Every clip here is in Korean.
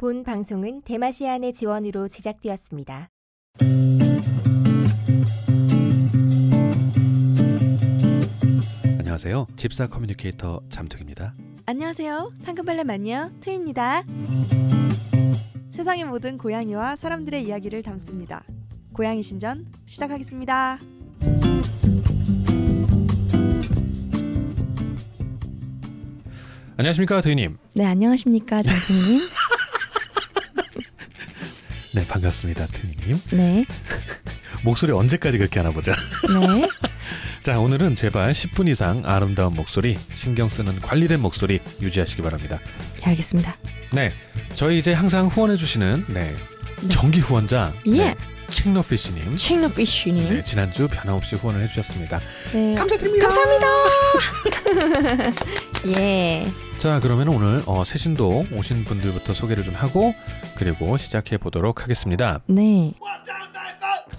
본 방송은 대마시안의 지원으로 제작되었습니다. 안녕하세요. 집사 커뮤니케이터 잠툭입니다. 안녕하세요. 상금발레 마니아 투입니다. 세상의 모든 고양이와 사람들의 이야기를 담습니다. 고양이 신전 시작하겠습니다. 안녕하십니까, 도희님. 네, 안녕하십니까, 장수님. 네, 반갑습니다, 도희님. 네, 목소리 언제까지 그렇게 하나 보자. 네, 자, 오늘은 제발 10분 이상 아름다운 목소리, 신경 쓰는 관리된 목소리 유지하시기 바랍니다. 예, 알겠습니다. 네, 저희 이제 항상 후원해주시는 네, 네. 정기 후원자 예. 네, 칭노피시님. 칭노피쉬님. 네, 지난주 변함없이 후원을 해주셨습니다. 네, 감사드립니다. 감사합니다. 예, 자, 그러면 오늘 어, 새신도 오신 분들부터 소개를 좀 하고 그리고 시작해 보도록 하겠습니다. 네,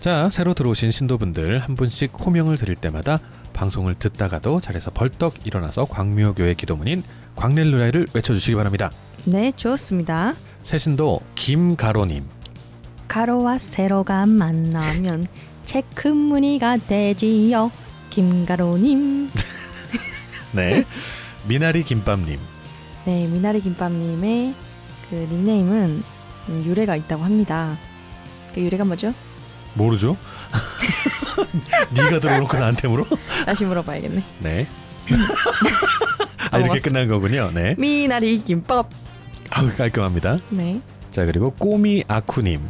자, 새로 들어오신 신도분들 한 분씩 호명을 드릴 때마다 방송을 듣다가도 자리에서 벌떡 일어나서 광묘교회 기도문인 광렐루야를 외쳐주시기 바랍니다. 네, 좋습니다. 새신도 김가로님, 가로와 세로가 만나면 체크무늬가 되지요. 김가로님. 네, 미나리 김밥님, 네, 미나리 김밥님의 그 닉네임은 음, 유래가 있다고 합니다. 그 유래가 뭐죠? 모르죠? 네가 들어놓고 나한테 물어? 다시 물어봐야겠네. 네. 아 이렇게. 끝난 거군요. 네, 미나리 김밥. 아우 깔끔합니다. 네. 자 그리고 꼬미 아쿠님,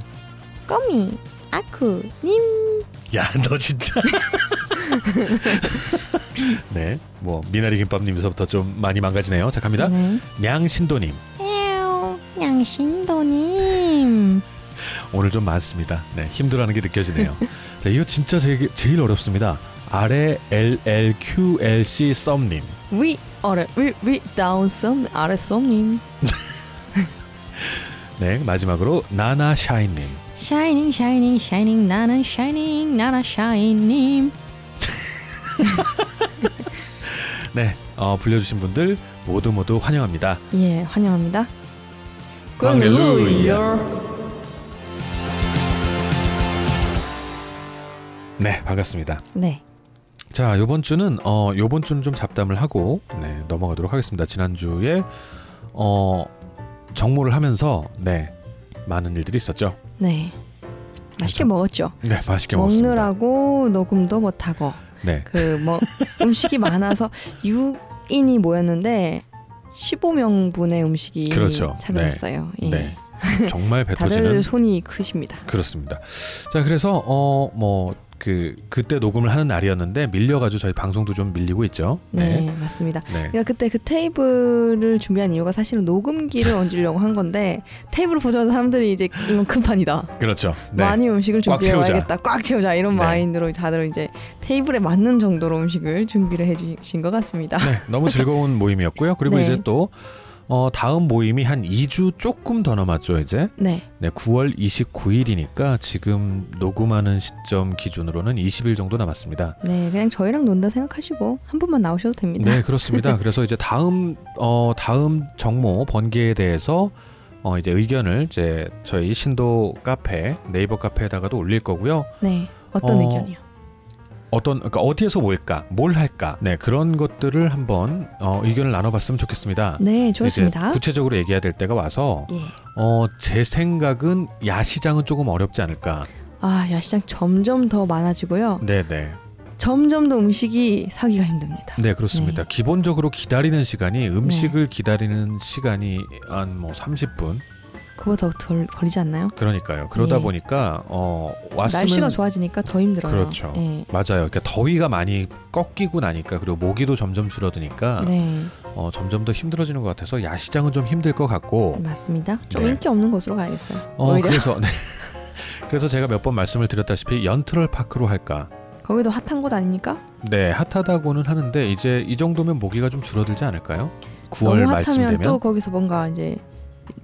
꼬미 아쿠님. 야 너 진짜. 네, 뭐 미나리 김밥님에서부터 좀 많이 망가지네요. 자 갑니다. 네. 냥신도님 에오, 양신도님. 오늘 좀 많습니다. 네, 힘들어하는 게 느껴지네요. 자 이거 진짜 제일, 제일 어렵습니다. 아래 LLQLC 썸님, 위 아래 위위 다운 썸 아래 썸님. 네 마지막으로 나나 샤이님. shining shining shining 나는 shining 나나 샤이님. 네, 어, 불려주신 분들 모두 모두 환영합니다. 예, 환영합니다. 할렐루야. 네, 반갑습니다. 네. 자, 요번 주는 어 요번 주는 좀 잡담을 하고 네, 넘어가도록 하겠습니다. 지난주에 어 정모를 하면서 네, 많은 일들이 있었죠. 네. 맛있게 그렇죠. 먹었죠. 네, 맛있게 먹었습니다. 먹느라고 녹음도 못 하고 네. 그뭐 음식이 많아서 6인이 모였는데 15명 분의 음식이 그렇죠. 차려졌어요. 예. 네. 정말 배 다들 터지는 손이 크십니다. 그렇습니다. 자, 그래서 어뭐 그 그때 녹음을 하는 날이었는데 밀려 가지고 저희 방송도 좀 밀리고 있죠. 네, 맞습니다. 네. 그러니까 그때 그 테이블을 준비한 이유가 사실은 녹음기를 얹으려고 한 건데 테이블을 보자마자 사람들이 이제 이건 큰 판이다. 그렇죠. 네. 많이 음식을 꽉 준비해 채우자. 와야겠다. 꽉 채우자 이런 네. 마인드로 다들 이제 테이블에 맞는 정도로 음식을 준비를 해주신 것 같습니다. 네, 너무 즐거운 모임이었고요. 그리고 네. 이제 또 어, 다음 모임이 한 2주 조금 더 남았죠, 이제. 네, 네, 9월 29일이니까 지금 녹음하는 시점 기준으로는 20일 정도 남았습니다. 네, 그냥 저희랑 논다 생각하시고 한 분만 나오셔도 됩니다. 네, 그렇습니다. 그래서 이제 다음 어 다음 정모 번개에 대해서 어 이제 의견을 이제 저희 신도 카페 네이버 카페에다가도 올릴 거고요. 네, 어떤 어, 의견이요? 어떤 그러니까 어디에서 모일까, 뭘 할까, 네 그런 것들을 한번 어, 의견을 나눠봤으면 좋겠습니다. 네, 좋습니다. 구체적으로 얘기해야 될 때가 와서 예. 어 제 생각은 야시장은 조금 어렵지 않을까. 아, 야시장 점점 더 많아지고요. 네, 네, 점점 더 음식이 사기가 힘듭니다. 네 그렇습니다. 네. 기본적으로 기다리는 시간이 음식을 기다리는 시간이 한 뭐 30분. 그거보다 더덜 걸리지 않나요? 그러니까요. 그러다 예. 보니까 어 왔으면 날씨가 좋아지니까 더 힘들어요. 그렇죠. 예. 맞아요. 그러니까 더위가 많이 꺾이고 나니까 그리고 모기도 점점 줄어드니까 네, 어, 점점 더 힘들어지는 것 같아서 야시장은 좀 힘들 것 같고 맞습니다. 좀 네. 인기 없는 곳으로 가야겠어요. 어, 오히려 그래서 네. 그래서 제가 몇 번 말씀을 드렸다시피 연트럴 파크로 할까. 거기도 핫한 곳 아닙니까? 네, 핫하다고는 하는데 이제 이 정도면 모기가 좀 줄어들지 않을까요? 9월 너무 말쯤 핫하면 되면. 또 거기서 뭔가 이제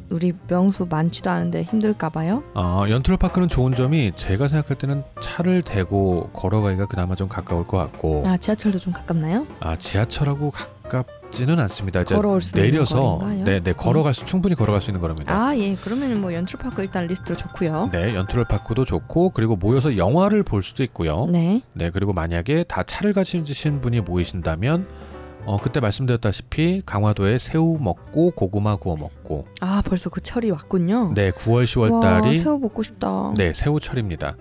우리 명수 많지도 않은데 힘들까 봐요. 어, 연트럴 파크는 좋은 점이 제가 생각할 때는 차를 대고 걸어가기가 그나마 좀 가까울 것 같고 아 지하철도 좀 가깝나요? 아 지하철하고 가깝 같지는 않습니다. 걸어올 수 내려서? 네, 네 걸어갈 수 충분히 걸어갈 수 있는 거랍니다. 아, 예. 그러면 뭐 연출파크 일단 리스트로 좋고요. 네, 연트럴 파크도 좋고 그리고 모여서 영화를 볼 수도 있고요. 네. 네, 그리고 만약에 다 차를 가지신 분이 모이신다면 어, 그때 말씀드렸다시피 강화도에 새우 먹고 고구마 구워 먹고 아, 벌써 그 철이 왔군요. 네, 9월 10월 와, 달이 새우 먹고 싶다. 네, 새우 철입니다.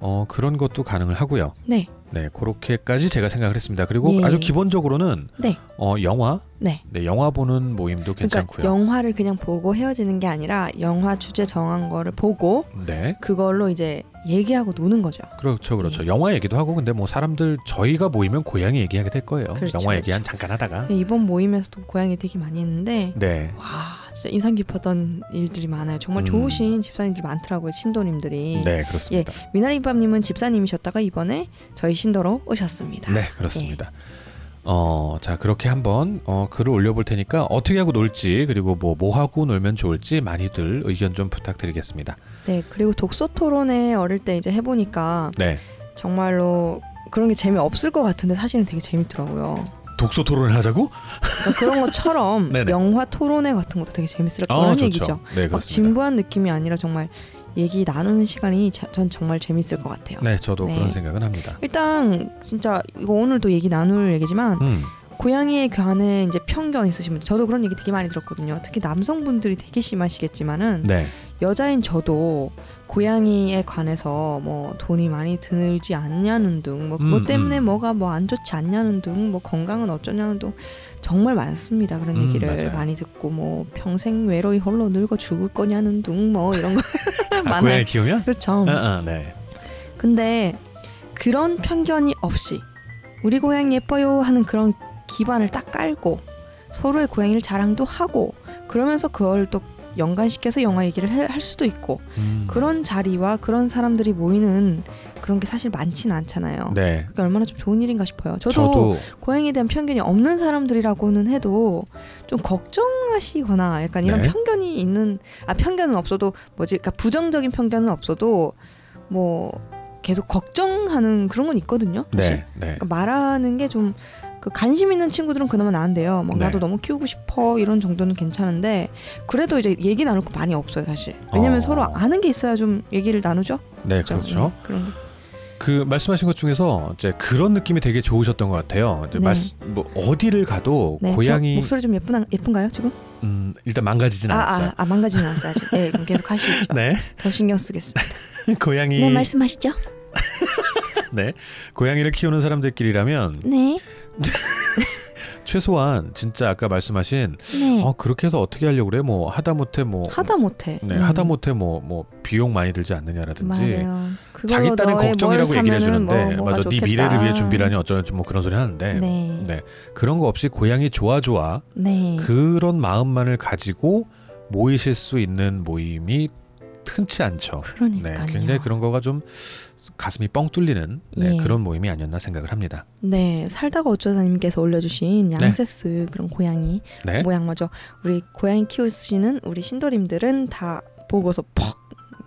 어, 그런 것도 가능을 하고요. 네. 네, 그렇게까지 제가 생각을 했습니다. 그리고 예. 아주 기본적으로는 네. 어, 영화, 네. 네, 영화 보는 모임도 괜찮고요. 그러니까 영화를 그냥 보고 헤어지는 게 아니라 영화 주제 정한 거를 보고 네, 그걸로 이제 얘기하고 노는 거죠. 그렇죠, 그렇죠. 네. 영화 얘기도 하고 근데 뭐 사람들 저희가 모이면 고양이 얘기하게 될 거예요. 그렇죠, 영화 얘기 한 그렇죠. 잠깐 하다가. 이번 모임에서도 고양이 되게 많이 했는데 네, 와 진짜 인상 깊었던 일들이 많아요. 정말 음. 좋으신 집사님들 많더라고요. 신도님들이. 네, 그렇습니다. 미나리밥님은 집사님이셨다가 이번에 저희 신도로 오셨습니다. 네, 그렇습니다. 어, 자 그렇게 한번 어, 글을 올려볼 테니까 어떻게 하고 놀지 그리고 뭐 뭐 하고 놀면 좋을지 많이들 의견 좀 부탁드리겠습니다. 네, 그리고 독서 토론회 어릴 때 이제 해보니까 네, 정말로 그런 게 재미 없을 것 같은데 사실은 되게 재밌더라고요. 독서 토론을 하자고? 그러니까 그런 것처럼. 영화 토론회 같은 것도 되게 재밌을 아, 거라는 좋죠. 얘기죠. 네, 막. 진부한 느낌이 아니라 정말 얘기 나누는 시간이 자- 전 정말 재밌을 것 같아요. 네, 저도 네. 그런 생각은 합니다. 일단 진짜 이거 오늘도 얘기 나눌 얘기지만 음, 고양이에 관해 이제 편견 있으신 분들 저도 그런 얘기 되게 많이 들었거든요. 특히 남성분들이 되게 심하시겠지만은 네, 여자인 저도 고양이에 관해서 뭐 돈이 많이 들지 않냐는 등 뭐 그것 음, 때문에 음. 뭐가 뭐 안 좋지 않냐는 등 뭐 건강은 어쩌냐는 등 정말 많습니다. 그런 음, 얘기를 맞아요. 많이 듣고 뭐 평생 외로이 홀로 늙어 죽을 거냐는 등 뭐 이런 거 아, 많아요. 고양이 키우면? 그렇죠. 아, 아, 네, 근데 그런 편견이 없이 우리 고양이 예뻐요 하는 그런 기반을 딱 깔고 서로의 고양이를 자랑도 하고 그러면서 그걸 또 연관시켜서 영화 얘기를 해- 할 수도 있고 음, 그런 자리와 그런 사람들이 모이는 그런 게 사실 많지는 않잖아요. 네, 그게 얼마나 좀 좋은 일인가 싶어요. 저도, 저도 고양이에 대한 편견이 없는 사람들이라고는 해도 좀 걱정하시거나 약간 이런 네. 편견이 있는 아 편견은 없어도 뭐지 그러니까 부정적인 편견은 없어도 뭐 계속 걱정하는 그런 건 있거든요. 사실. 네, 네, 그러니까 말하는 게 좀 그 관심 있는 친구들은 그나마 나은데요. 막 네. 나도 너무 키우고 싶어 이런 정도는 괜찮은데 그래도 이제 얘기 나눌 거 많이 없어요 사실. 왜냐면 어. 서로 아는 게 있어야 좀 얘기를 나누죠. 네, 그렇죠. 네, 그런 게. 그 말씀하신 것 중에서 이제 그런 느낌이 되게 좋으셨던 것 같아요. 이제 네. 말씀- 뭐 어디를 가도 네, 고양이 저 목소리 좀 예쁜 예쁜가요 지금? 음, 일단 망가지진 아, 않았어요. 아, 아 망가지는 않았어요 아직. 네, 그럼 계속 하시죠. 네, 더 신경 쓰겠습니다. 고양이 네, 말씀하시죠. 네 고양이를 키우는 사람들끼리라면 네, 최소한 진짜 아까 말씀하신 네. 어 그렇게 해서 어떻게 하려고 그래 뭐 하다 못해 뭐 하다 못해. 네 음, 하다 못해 뭐 뭐 비용 많이 들지 않느냐라든지. 자기 너의 걱정이라고 뭘 얘기를 해주는데 뭐, 맞아 네 좋겠다. 미래를 위해 준비라니 어쩌지 뭐 그런 소리 하는데 네, 네 그런 거 없이 고양이 좋아 좋아 네. 그런 마음만을 가지고 모이실 수 있는 모임이 흔치 않죠. 네, 그러니까요. 굉장히 그런 거가 좀 가슴이 뻥 뚫리는 네, 예. 그런 모임이 아니었나 생각을 합니다. 네, 살다가 어쩌다님께서 올려주신 양세스 그런 고양이 네, 모양 먼저 우리 고양이 키우시는 우리 신도림들은 다 보고서 퍽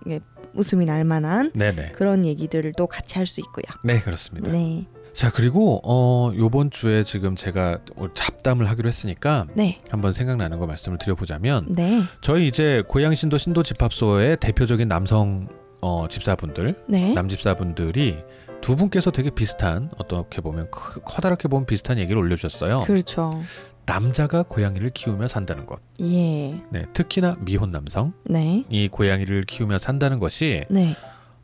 예, 웃음이 날 만한 네, 네, 그런 얘기들도 같이 할 수 있고요. 네 그렇습니다. 네, 자 그리고 어 요번 주에 지금 제가 잡담을 하기로 했으니까 네, 한번 생각나는 거 말씀을 드려보자면 네, 저희 이제 고양 신도 신도 집합소의 대표적인 남성 어 집사분들 네, 남집사분들이 두 분께서 되게 비슷한 어떻게 보면 크- 커다랗게 보면 비슷한 얘기를 올려주셨어요. 그렇죠. 남자가 고양이를 키우며 산다는 것. 예, 네, 특히나 미혼 남성이 네, 고양이를 키우며 산다는 것이 네,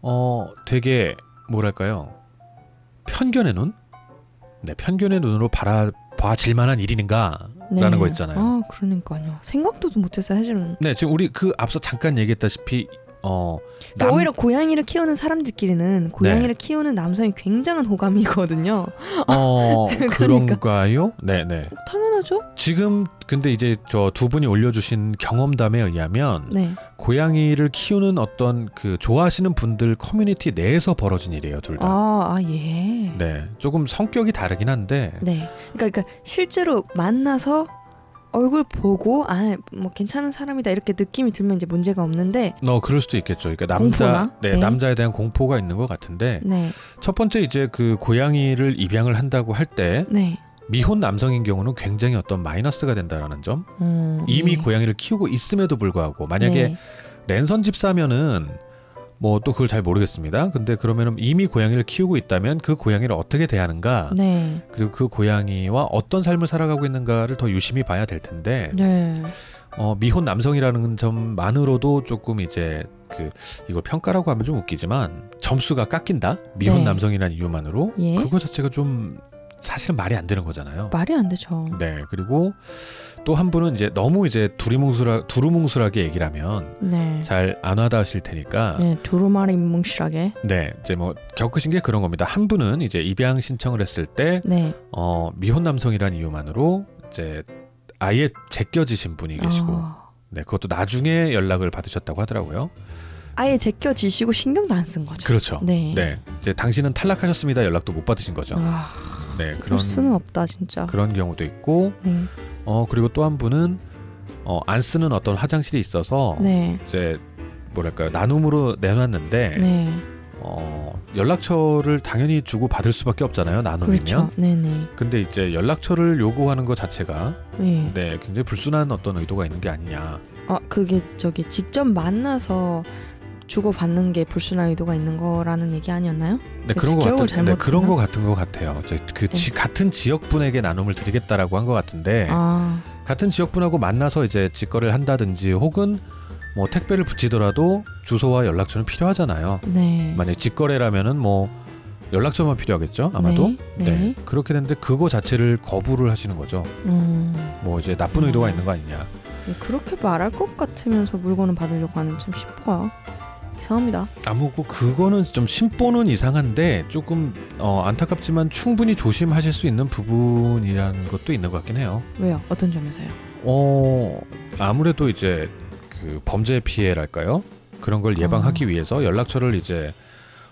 어 되게 뭐랄까요 편견의 눈, 네 편견의 눈으로 바라 봐질 만한 일인가라는 네. 거 있잖아요. 아, 그러니까요. 생각도 못했어요, 사실은. 네, 지금 우리 그 앞서 잠깐 얘기했다시피 어 남- 오히려 고양이를 키우는 사람들끼리는 고양이를 키우는 남성이 굉장한 호감이거든요. 어 그러니까. 그런가요? 네, 네. 당연하죠. 지금 근데 이제 저 두 분이 올려주신 경험담에 의하면 네. 고양이를 키우는 어떤 그 좋아하시는 분들 커뮤니티 내에서 벌어진 일이에요, 둘 다. 아, 아 예. 네, 조금 성격이 다르긴 한데, 네. 그러니까, 그러니까 실제로 만나서 얼굴 보고 아 뭐 괜찮은 사람이다 이렇게 느낌이 들면 이제 문제가 없는데 어 그럴 수도 있겠죠. 그러니까 남자? 네, 네. 남자에 대한 공포가 있는 것 같은데, 네, 첫 번째 이제 그 고양이를 입양을 한다고 할 때, 네, 미혼 남성인 경우는 굉장히 어떤 마이너스가 된다라는 점. 음, 이미 예. 고양이를 키우고 있음에도 불구하고 만약에 네. 랜선 집사면은 뭐 또 그걸 잘 모르겠습니다. 근데 그러면은 이미 고양이를 키우고 있다면 그 고양이를 어떻게 대하는가 네. 그리고 그 고양이와 어떤 삶을 살아가고 있는가를 더 유심히 봐야 될 텐데 네. 어, 미혼 남성이라는 점만으로도 조금 이제 그 이걸 평가라고 하면 좀 웃기지만 점수가 깎인다 미혼 네. 남성이라는 이유만으로 예. 그거 자체가 좀 사실은 말이 안 되는 거잖아요. 말이 안 되죠. 네 그리고 또 한 분은 이제 너무 이제 두리뭉술하 두루뭉술하게 얘기를 하면 네. 잘안 와닿으실 테니까 네, 두루마리 뭉실하게. 네 이제 뭐 겪으신 게 그런 겁니다. 한 분은 이제 입양 신청을 했을 때 네. 어, 미혼 남성이라는 이유만으로 이제 아예 제껴지신 분이 계시고 아, 네 그것도 나중에 연락을 받으셨다고 하더라고요. 아예 제껴지시고 신경도 안 쓴 거죠. 그렇죠. 네. 네 이제 당신은 탈락하셨습니다 연락도 못 받으신 거죠. 아, 네 그럴 수는 없다 진짜. 그런 경우도 있고 네. 어 그리고 또 한 분은 어, 안 쓰는 어떤 화장실이 있어서 네. 이제 뭐랄까요 나눔으로 내놨는데 네. 어, 연락처를 당연히 주고 받을 수밖에 없잖아요 나눔이면. 그렇죠. 네네. 근데 이제 연락처를 요구하는 것 자체가 네. 네 굉장히 불순한 어떤 의도가 있는 게 아니냐. 아 그게 저기 직접 만나서 주고 받는 게 불순한 의도가 있는 거라는 얘기 아니었나요? 네 제가 그런 거 같은 네, 그런? 거 같은 거 같아요. 그 지, 같은 지역분에게 나눔을 드리겠다라고 한 것 같은데 아, 같은 지역분하고 만나서 이제 직거래를 한다든지 혹은 뭐 택배를 붙이더라도 주소와 연락처는 필요하잖아요. 네. 만약 직거래라면은 뭐 연락처만 필요하겠죠 아마도. 네. 네. 그렇게 됐는데 그거 자체를 거부를 하시는 거죠. 음, 뭐 이제 나쁜 의도가 있는 거 아니냐. 그렇게 말할 것 같으면서 물건을 받으려고 하는 참 싶어요. 이상합니다. 아무고 그거는 좀 심보는 이상한데 조금 어, 안타깝지만 충분히 조심하실 수 있는 부분이라는 것도 있는 것 같긴 해요. 왜요? 어떤 점에서요? 어 아무래도 이제 그 범죄 피해랄까요? 그런 걸 예방하기 아. 위해서 연락처를 이제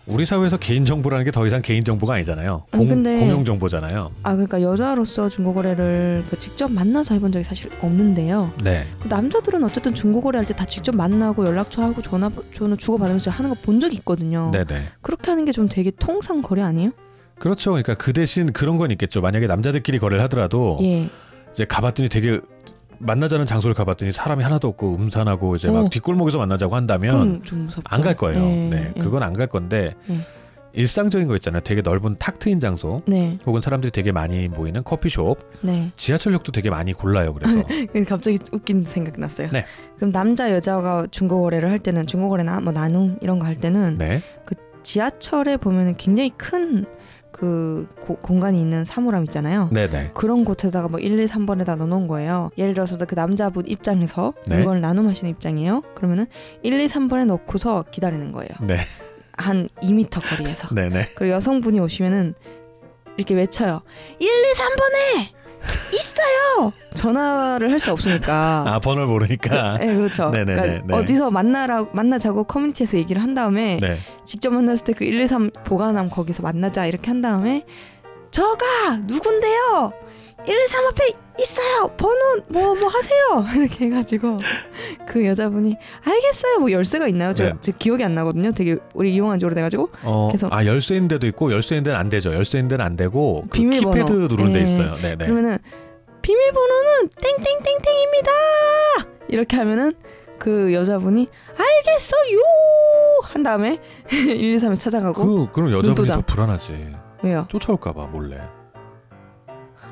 우리 사회에서 개인 정보라는 게 더 이상 개인 정보가 아니잖아요. 아니, 공, 공용 정보잖아요. 아 그러니까 여자로서 중고 거래를 그 직접 만나서 해본 적이 사실 없는데요. 네. 그 남자들은 어쨌든 중고 거래할 때 다 직접 만나고 연락처 하고 전화번호 주고 받으면서 하는 거 본 적이 있거든요. 네네. 그렇게 하는 게 좀 되게 통상 거래 아니에요? 그렇죠. 그러니까 그 대신 그런 건 있겠죠. 만약에 남자들끼리 거래를 하더라도 예. 이제 가봤더니 되게 만나자는 장소를 가봤더니 사람이 하나도 없고 음산하고 이제 막 어. 뒷골목에서 만나자고 한다면. 안 갈 거예요. 예, 네, 예. 그건 안 갈 건데 예. 일상적인 거 있잖아요. 되게 넓은 탁 트인 장소, 네, 혹은 사람들이 되게 많이 모이는 커피숍, 네. 지하철역도 되게 많이 골라요. 그래서 갑자기 웃긴 생각 났어요. 네. 그럼 남자 여자가 중고 거래를 할 때는 중고 거래나 뭐 나눔 이런 거 할 때는 네, 지하철에 보면은 굉장히 큰 그 공간이 있는 사물함 있잖아요. 네, 네, 그런 곳에다가 뭐 1, 2, 3번에다 넣어놓은 거예요. 예를 들어서 그 남자분 입장에서 네. 물건을 나눔하시는 입장이에요. 그러면은 1, 2, 3번에 넣고서 기다리는 거예요. 네, 한 2m 거리에서. 네, 네. 그리고 여성분이 오시면은 이렇게 외쳐요. 1, 2, 3번에 있어요. 전화를 할 수 없으니까. 아 번호를 모르니까. 네, 그렇죠. 네네네, 그러니까 네. 어디서 만나라 만나자고 커뮤니티에서 얘기를 한 다음에 네, 직접 만났을 때 그 1, 2, 3 보관함 거기서 만나자 이렇게 한 다음에 저가 누군데요? 1, 2, 3 앞에 있어요. 번호 뭐뭐 하세요. 이렇게 해가지고 그 여자분이 알겠어요. 뭐 열쇠가 있나요? 저, 네. 제 기억이 안 나거든요. 되게 우리 이용한 지 오래돼가지고 어, 그래서- 아 열쇠인 데도 있고 열쇠인 데는 안 되죠. 열쇠인 데는 안 되고 그 비밀번호. 키패드 누르는 데 네. 있어요. 네, 네. 그러면은 비밀번호는 땡땡땡땡입니다. 이렇게 하면은 그 여자분이 알겠어요 한 다음에 1, 2, 3에 찾아가고 그 그럼 여자분이. 더 불안하지. 왜요? 쫓아올까봐 몰래.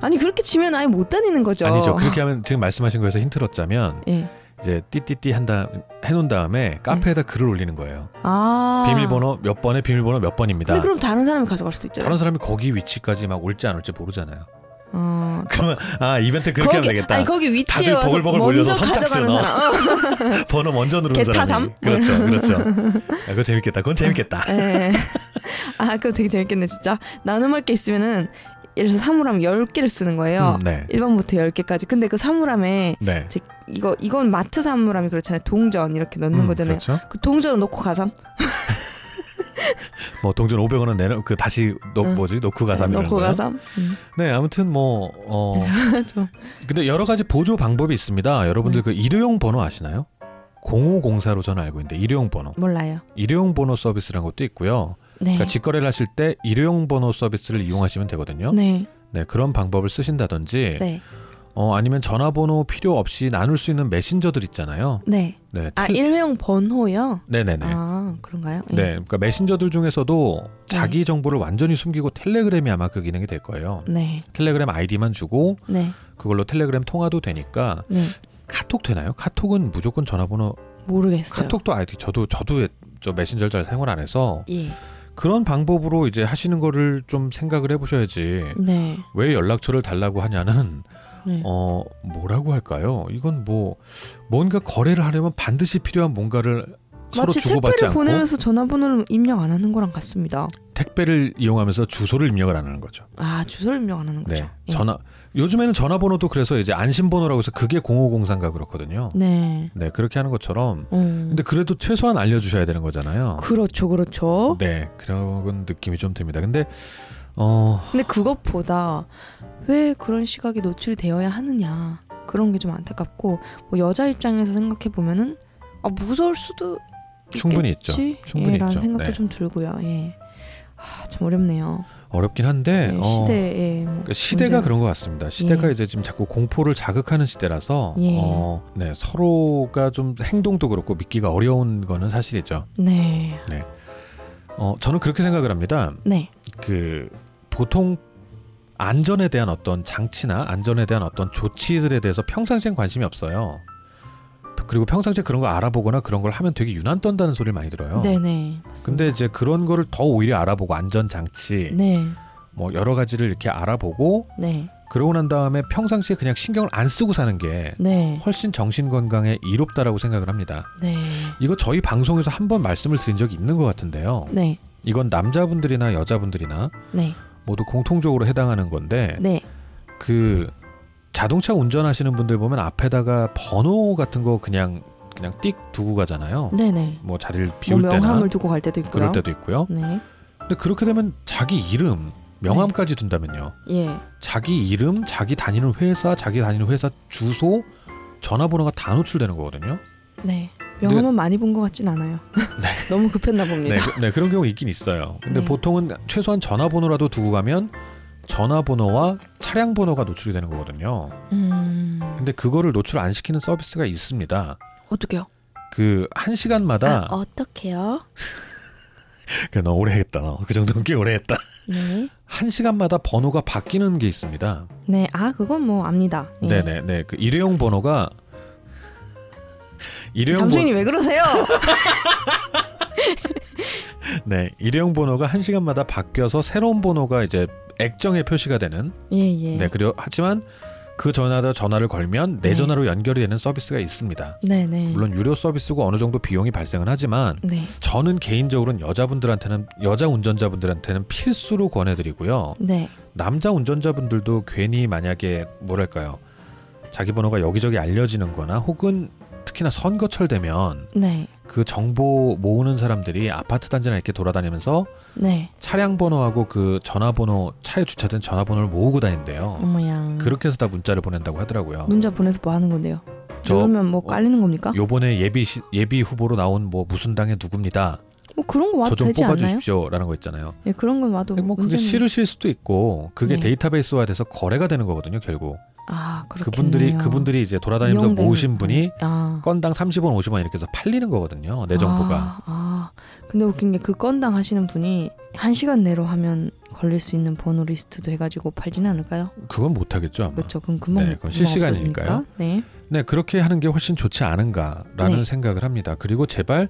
아니 그렇게 치면 아예 못 다니는 거죠. 아니죠. 그렇게 하면 지금 말씀하신 거에서 힌트를 얻자면 예. 이제 띠띠띠 한다 해놓은 다음에 카페에다 글을 올리는 거예요. 아. 비밀번호 몇 번에 비밀번호 몇 번입니다. 근데 그럼 다른 사람이 가져갈 수도 있잖아요. 다른 사람이 거기 위치까지 막 올지 안 올지 모르잖아요. 어. 그러면 아 이벤트 그렇게 하면 되겠다. 아니 거기 위치에 다들 와서 버글버글 몰려서 선착순, 어. 사람. 어. 번호 먼저 누르는? 사람이. 그렇죠, 그렇죠. 야, 그거 재밌겠다. 그건 재밌겠다. 예. 아 그거 되게 재밌겠네 진짜. 나눔할 게 있으면은 예를 들어서 사물함 10개를 쓰는 거예요. 음, 네, 1번부터 10개까지. 근데 그 사물함에 네. 제- 이거 이건 마트 사물함이 그렇잖아요. 동전 이렇게 넣는 음, 거잖아요. 그렇죠. 그 동전을 놓고 가삼. 뭐 동전 500원은 내려 그 다시 놓 응. 뭐지 놓고 가삼 이런 놓고 거요. 가삼. 음. 네, 아무튼 뭐 어. 좀 근데 여러 가지 보조 방법이 있습니다. 여러분들 음. 그 일회용 번호 아시나요? 0504로 저는 알고 있는데 일회용 번호. 몰라요. 일회용 번호 서비스라는 것도 있고요. 네. 그러니까 직거래를 하실 때 일회용 번호 서비스를 이용하시면 되거든요. 네. 네 그런 방법을 쓰신다든지 네. 어 아니면 전화번호 필요 없이 나눌 수 있는 메신저들 있잖아요. 네. 네, 아 텔- 일회용 번호요. 네네네. 아 그런가요? 예. 네, 그러니까 메신저들 중에서도 자기 정보를 완전히 숨기고 텔레그램이 아마 그 기능이 될 거예요. 네. 텔레그램 아이디만 주고 네. 그걸로 텔레그램 통화도 되니까 네. 카톡 되나요? 카톡은 무조건 전화번호 모르겠어요. 카톡도 아이디 저도 저도 저 메신저를 잘 사용을 안 해서 예. 그런 방법으로 이제 하시는 거를 좀 생각을 해보셔야지 네. 왜 연락처를 달라고 하냐는 네. 어 뭐라고 할까요? 이건 뭐 뭔가 거래를 하려면 반드시 필요한 뭔가를 서로 마치 주고받지 않고 보내면서 전화번호를 입력 안 하는 거랑 같습니다. 택배를 이용하면서 주소를 입력을 안 하는 거죠. 아 주소를 입력 안 하는 거죠. 네, 예. 전화 요즘에는 전화번호도 그래서 이제 안심번호라고 해서 그게 0503가 그렇거든요. 네. 네 그렇게 하는 것처럼 어. 근데 그래도 최소한 알려주셔야 되는 거잖아요. 그렇죠, 그렇죠. 네 그런 느낌이 좀 듭니다. 근데 어 근데 그것보다 왜 그런 시각이 노출이 되어야 하느냐 그런 게 좀 안타깝고 뭐 여자 입장에서 생각해 보면은 아 무서울 수도 충분히 있죠. 있겠지? 충분히 예, 라는 있죠. 생각도 네. 좀 들고요. 예. 아, 참 어렵네요. 어렵긴 한데 예, 어, 시대에 뭐 그러니까 시대가 그런 것 같습니다. 시대가 예. 이제 지금 자꾸 공포를 자극하는 시대라서 예. 어, 네, 서로가 좀 행동도 그렇고 믿기가 어려운 거는 사실이죠. 네, 어, 저는 그렇게 생각을 합니다. 네, 그 보통 안전에 대한 어떤 장치나 안전에 대한 어떤 조치들에 대해서 평상시엔 관심이 없어요. 그리고 평상시에 그런 거 알아보거나 그런 걸 하면 되게 유난 떤다는 소리를 많이 들어요. 네, 네. 맞습니다. 근데 이제 그런 거를 더 오히려 알아보고 안전 장치 네, 뭐 여러 가지를 이렇게 알아보고 네, 그러고 난 다음에 평상시에 그냥 신경을 안 쓰고 사는 게 네, 훨씬 정신 건강에 이롭다라고 생각을 합니다. 네, 이거 저희 방송에서 한 번 말씀을 드린 적이 있는 것 같은데요. 네, 이건 남자분들이나 여자분들이나 네, 모두 공통적으로 해당하는 건데 네, 그 자동차 운전하시는 분들 보면 앞에다가 번호 같은 거 그냥 그냥 띡 두고 가잖아요. 네, 네. 뭐 자리를 뭐 비울 때나 명함을 두고 갈 때도 있고요. 그럴 때도 있고요. 네, 근데 그렇게 되면 자기 이름, 명함까지 둔다면요. 예, 자기 이름, 자기 다니는 회사, 자기 다니는 회사 주소, 전화번호가 다 노출되는 거거든요. 네. 명함은 많이 본 것 같진 않아요. 너무 급했나 봅니다. 네, 그, 네 그런 경우 있긴 있어요. 근데 네. 보통은 최소한 전화번호라도 두고 가면 전화번호와 차량 번호가 노출이 되는 거거든요. 음, 근데 그거를 노출 안 시키는 서비스가 있습니다. 어떻게요? 그 한 시간마다 아, 어떻게요? 그래 너 오래 했다. 너. 그 정도면 꽤 오래 했다. 네, 한 시간마다 번호가 바뀌는 게 있습니다. 네. 아, 그건 뭐 압니다. 예. 네 네 네. 그 일회용 번호가 일회용 번 잠수인이 왜 그러세요? 네 일회용 번호가 한 시간마다 바뀌어서 새로운 번호가 이제 액정에 표시가 되는 예, 예. 네 그리고 하지만 그 전화다 전화를 걸면 내 네. 전화로 연결이 되는 서비스가 있습니다. 네, 네. 물론 유료 서비스고 어느 정도 비용이 발생은 하지만 네, 저는 개인적으로는 여자분들한테는 여자 운전자분들한테는 필수로 권해드리고요. 네, 남자 운전자분들도 괜히 만약에 뭐랄까요 자기 번호가 여기저기 알려지는거나 혹은 특히나 선거철 되면 네, 그 정보 모으는 사람들이 아파트 단지나 이렇게 돌아다니면서 네. 차량 번호하고 그 전화번호 차에 주차된 전화번호를 모으고 다닌대요. 어머야. 그렇게 해서 다 문자를 보낸다고 하더라고요. 문자 보내서 뭐 하는 건데요? 저 누르면 뭐 어, 깔리는 겁니까? 요번에 예비 시, 예비 후보로 나온 뭐 무슨 당의 누굽니다. 뭐 그런 거저 와도 좀 되지 않나요? 뽑아주십시오라는 거 있잖아요. 예, 그런 건 와도 뭐 그게 문제는- 싫으실 수도 있고 그게 네. 데이터베이스화 돼서 거래가 되는 거거든요. 결국 아. 그분들이 그분들이 이제 돌아다니면서 모으신 분이 아. 건당 30원, 50원 이렇게 해서 팔리는 거거든요. 내 정보가. 아, 아. 근데 웃긴 게 그 건당 하시는 분이 한 시간 내로 하면 걸릴 수 있는 번호 리스트도 해가지고 팔지는 않을까요? 그건 못 하겠죠. 아마. 그렇죠. 그럼 금방 네, 그건 실시간이니까요. 네. 네, 그렇게 하는 게 훨씬 좋지 않은가라는 네. 생각을 합니다. 그리고 제발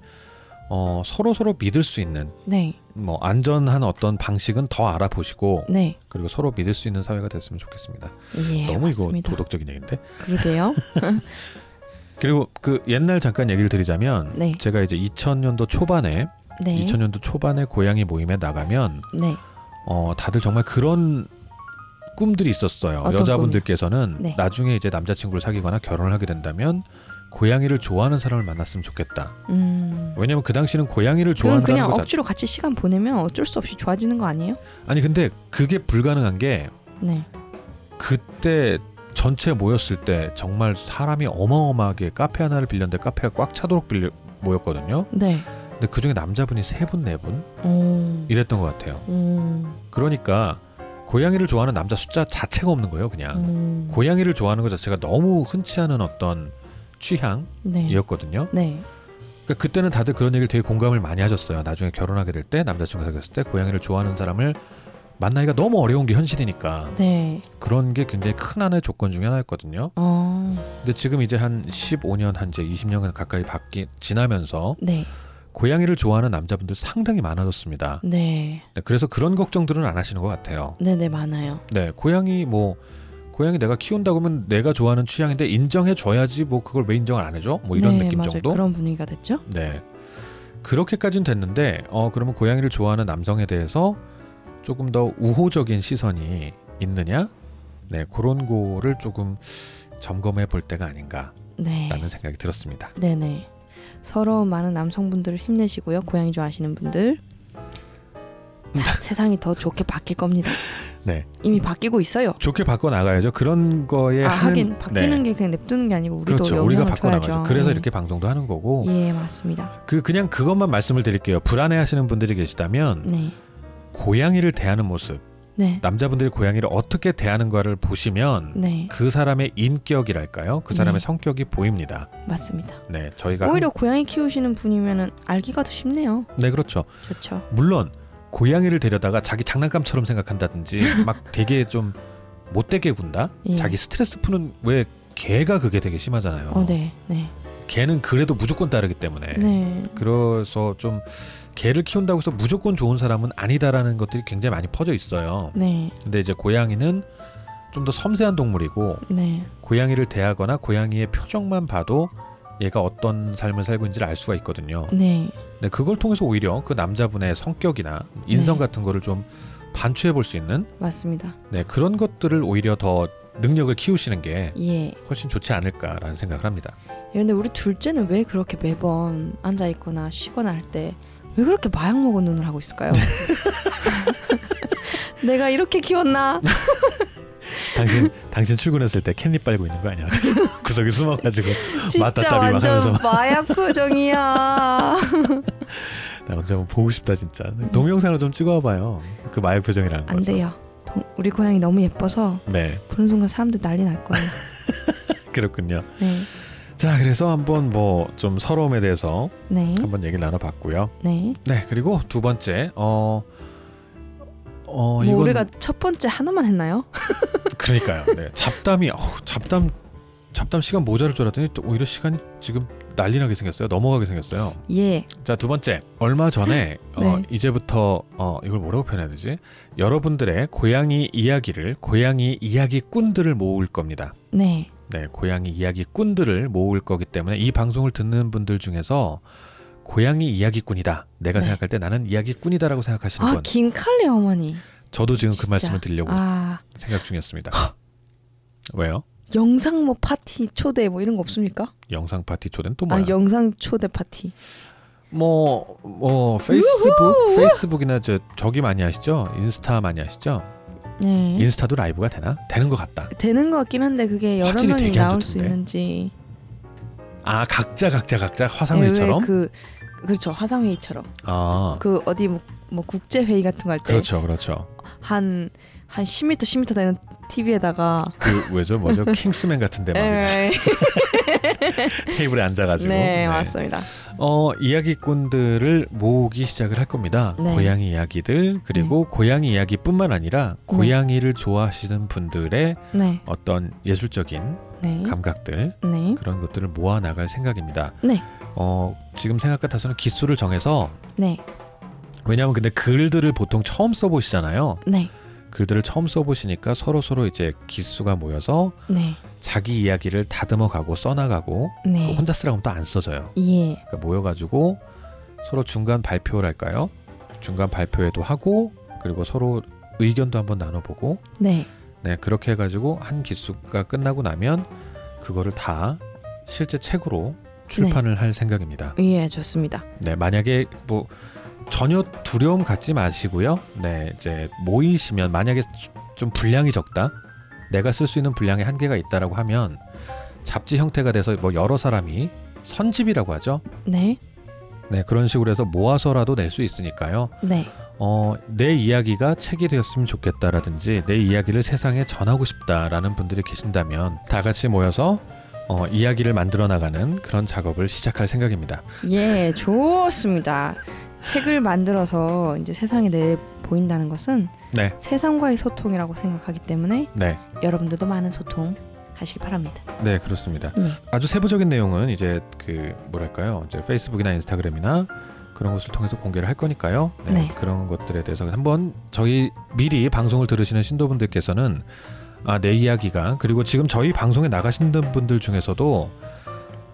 어, 서로 서로 믿을 수 있는 네. 뭐 안전한 어떤 방식은 더 알아보시고 네. 그리고 서로 믿을 수 있는 사회가 됐으면 좋겠습니다. 예. 너무 맞습니다. 이거 도덕적인 얘기인데. 그러게요. 그리고 그 옛날 잠깐 얘기를 드리자면 네. 제가 이제 2000년도 초반에 네. 2000년도 초반에 고양이 모임에 나가면 네. 어 다들 정말 그런 꿈들이 있었어요. 여자분들께서는 네. 나중에 이제 남자친구를 사귀거나 결혼을 하게 된다면 고양이를 좋아하는 사람을 만났으면 좋겠다. 음. 왜냐면 그 당시는 고양이를 좋아한다는 그냥 거 자... 억지로 같이 시간 보내면 어쩔 수 없이 좋아지는 거 아니에요? 아니 근데 그게 불가능한 게 네. 그때 전체 모였을 때 정말 사람이 어마어마하게 카페 하나를 빌렸는데 카페가 꽉 차도록 빌려 모였거든요. 네. 근데 그 중에 남자분이 세 분, 네분 오. 이랬던 것 같아요. 오. 그러니까 고양이를 좋아하는 남자 숫자 자체가 없는 거예요. 그냥 음. 고양이를 좋아하는 것 자체가 너무 흔치 않은 어떤 취향이었거든요. 네. 네. 그러니까 그때는 다들 그런 얘기를 되게 공감을 많이 하셨어요. 나중에 결혼하게 될 때 남자친구 사귀었을 때 고양이를 좋아하는 사람을 만나기가 너무 어려운 게 현실이니까 네. 그런 게 굉장히 큰 하나의 조건 중에 하나였거든요. 어. 근데 지금 이제 한 15년 한 이제 20년 가까이 바뀌 지나면서 네. 고양이를 좋아하는 남자분들 상당히 많아졌습니다. 네. 네, 그래서 그런 걱정들은 안 하시는 것 같아요. 네, 네, 많아요. 네, 고양이 뭐 고양이 내가 키운다고 하면 내가 좋아하는 취향인데 인정해 줘야지 뭐 그걸 왜 인정을 안 해줘? 뭐 이런 네, 느낌 맞아요. 정도. 그런 분위기가 됐죠? 네. 그렇게까지는 됐는데 어 그러면 고양이를 좋아하는 남성에 대해서 조금 더 우호적인 시선이 있느냐? 네, 그런 거를 조금 점검해 볼 때가 아닌가라는 네. 생각이 들었습니다. 네, 네. 서로 많은 남성분들 힘내시고요. 고양이 좋아하시는 분들. 자, 세상이 더 좋게 바뀔 겁니다. 네. 이미 바뀌고 있어요. 좋게 바꿔 나가야죠. 그런 거에 아, 하는 하긴 바뀌는 네. 게 그냥 냅두는 게 아니고 우리도 그렇죠. 우리가 바꿔. 나가죠. 그래서 네. 이렇게 방송도 하는 거고 예, 맞습니다. 그 그냥 그것만 말씀을 드릴게요. 불안해하시는 분들이 계시다면 네. 고양이를 대하는 모습, 네. 남자분들이 고양이를 어떻게 대하는가를 보시면 네. 그 사람의 인격이랄까요? 그 사람의 네. 성격이 보입니다. 맞습니다. 네, 저희가 오히려 고양이 키우시는 분이면은 알기가 더 쉽네요. 한- 네 그렇죠. 좋죠. 물론 고양이를 데려다가 자기 장난감처럼 생각한다든지 막 되게 좀 못되게 군다. 예. 자기 스트레스 푸는 왜 개가 그게 되게 심하잖아요. 어, 네. 네. 개는 그래도 무조건 따르기 때문에. 네. 그래서 좀 개를 키운다고 해서 무조건 좋은 사람은 아니다라는 것들이 굉장히 많이 퍼져 있어요. 네. 근데 이제 고양이는 좀 더 섬세한 동물이고 네. 고양이를 대하거나 고양이의 표정만 봐도 얘가 어떤 삶을 살고 있는지를 알 수가 있거든요. 네. 네, 그걸 통해서 오히려 그 남자분의 성격이나 인성 네. 같은 거를 좀 반추해 볼 수 있는 맞습니다. 네, 그런 것들을 오히려 더 능력을 키우시는 게 예. 훨씬 좋지 않을까라는 생각을 합니다. 예, 근데 우리 둘째는 왜 그렇게 매번 앉아 있거나 쉬거나 할 때 왜 그렇게 마약 먹은 눈을 하고 있을까요? 내가 이렇게 키웠나? 당신 당신 출근했을 때 캔디 빨고 있는 거 아니야? 구석에 숨어가지고 맞다따비 막 하면서. 마약 표정이야. 나 언제 한번 보고 싶다 진짜. 동영상을 좀 찍어봐요. 그 마약 표정이라는 안 거죠. 돼요. 동- 우리 고양이 너무 예뻐서 네, 보는 순간 사람들 난리 날 거예요. 그렇군요. 네, 자, 그래서 한번 뭐 좀 서러움에 대해서 네, 한번 얘기를 나눠봤고요. 네. 네, 그리고 두 번째, 어, 어 뭐 이건 우리가 첫 번째 하나만 했나요? 그러니까요. 네, 잡담이 어우, 잡담 잡담 시간 모자랄 줄 알았더니 또 오히려 시간이 지금 난리나게 생겼어요. 넘어가게 생겼어요. 예, 자, 두 번째. 얼마 전에 어, 네. 이제부터 어, 이걸 뭐라고 표현해야 되지? 여러분들의 고양이 이야기를 고양이 이야기꾼들을 모을 겁니다. 네, 네, 고양이 이야기꾼들을 모을 거기 때문에 이 방송을 듣는 분들 중에서 고양이 이야기꾼이다. 내가 네. 생각할 때 나는 이야기꾼이다라고 생각하시는 아 분. 김칼리 어머니. 저도 지금 그 진짜. 말씀을 드리려고 아 생각 중이었습니다. 왜요? 영상 뭐 파티 초대 뭐 이런 거 없습니까? 영상 파티 초대는 또 뭐야? 아 영상 초대 파티. 뭐, 뭐 페이스북, 페이스북이나 저 저기 많이 하시죠? 인스타 많이 하시죠? 네. 인스타도 라이브가 되나? 되는 것 같다. 되는 것 같긴 한데 그게 여러 명이 나올 수. 있는지. 아 각자 각자 각자 네, 화상회의처럼? 왜그 그렇죠 화상회의처럼. 아 그 어디 뭐, 뭐 국제 회의 같은 거 할 때 그렇죠, 그렇죠. 한한 10m 10m 되는 TV에다가 그 왜죠, 뭐죠? 킹스맨 같은데 막 네, 테이블에 앉아가지고. 네, 맞습니다. 어 이야기꾼들을 모으기 시작을 할 겁니다. 네. 고양이 이야기들 그리고 고양이 이야기뿐만 아니라 고양이를 좋아하시는 분들의 네, 어떤 예술적인 네, 감각들 네, 그런 것들을 모아 나갈 생각입니다. 네. 어 지금 생각 같아서는 기수를 정해서 네, 왜냐하면 근데 글들을 보통 처음 써보시잖아요. 네, 글들을 처음 써보시니까 서로 서로 이제 기수가 모여서 네, 자기 이야기를 다듬어가고 써나가고 네. 그 혼자 쓰라고 하면 또 안 써져요. 예, 그러니까 모여가지고 서로 중간 발표를 할까요? 중간 발표회도 하고 그리고 서로 의견도 한번 나눠보고 네, 네 그렇게 해가지고 한 기수가 끝나고 나면 그거를 다 실제 책으로 출판을 할 생각입니다. 예, 좋습니다. 네 만약에 뭐 전혀 두려움 갖지 마시고요. 네 이제 모이시면 만약에 좀 분량이 적다, 내가 쓸 수 있는 분량의 한계가 있다라고 하면 잡지 형태가 돼서 뭐 여러 사람이 선집이라고 하죠. 네, 네 그런 식으로 해서 모아서라도 낼 수 있으니까요. 네, 어, 내 이야기가 책이 되었으면 좋겠다라든지 내 이야기를 세상에 전하고 싶다라는 분들이 계신다면 다 같이 모여서 어, 이야기를 만들어 나가는 그런 작업을 시작할 생각입니다. 예, 좋습니다. 책을 만들어서 이제 세상에 내 보인다는 것은 네, 세상과의 소통이라고 생각하기 때문에 네, 여러분들도 많은 소통 하시기 바랍니다. 네 그렇습니다. 네. 아주 세부적인 내용은 이제 그 뭐랄까요, 이제 페이스북이나 인스타그램이나 그런 것을 통해서 공개를 할 거니까요. 네, 네. 그런 것들에 대해서 한번 저희 미리 방송을 들으시는 신도분들께서는 아, 내 이야기가 그리고 지금 저희 방송에 나가시는 분들 중에서도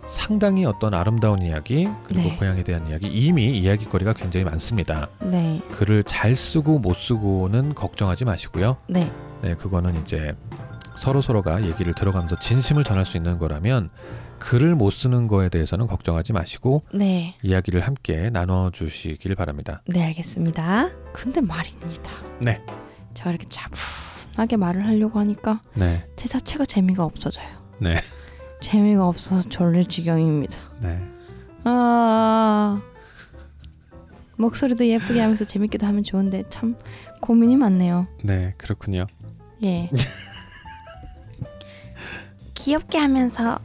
상당히 어떤 아름다운 이야기 그리고 네. 고향에 대한 이야기 이미 이야기거리가 굉장히 많습니다. 네, 글을 잘 쓰고 못 쓰고는 걱정하지 마시고요. 네, 네, 그거는 이제 서로 서로가 얘기를 들어가면서 진심을 전할 수 있는 거라면 글을 못 쓰는 거에 대해서는 걱정하지 마시고 네, 이야기를 함께 나눠 주시길 바랍니다. 네 알겠습니다. 근데 말입니다. 네. 제가 이렇게 차 분하게 말을 하려고 하니까 네. 제 자체가 재미가 없어져요. 네. 재미가 없어서 졸릴 지경입니다. 네. 아 목소리도 예쁘게 하면서 재밌기도 하면 좋은데 참 고민이 많네요. 네, 그렇군요. 예. 귀엽게 하면서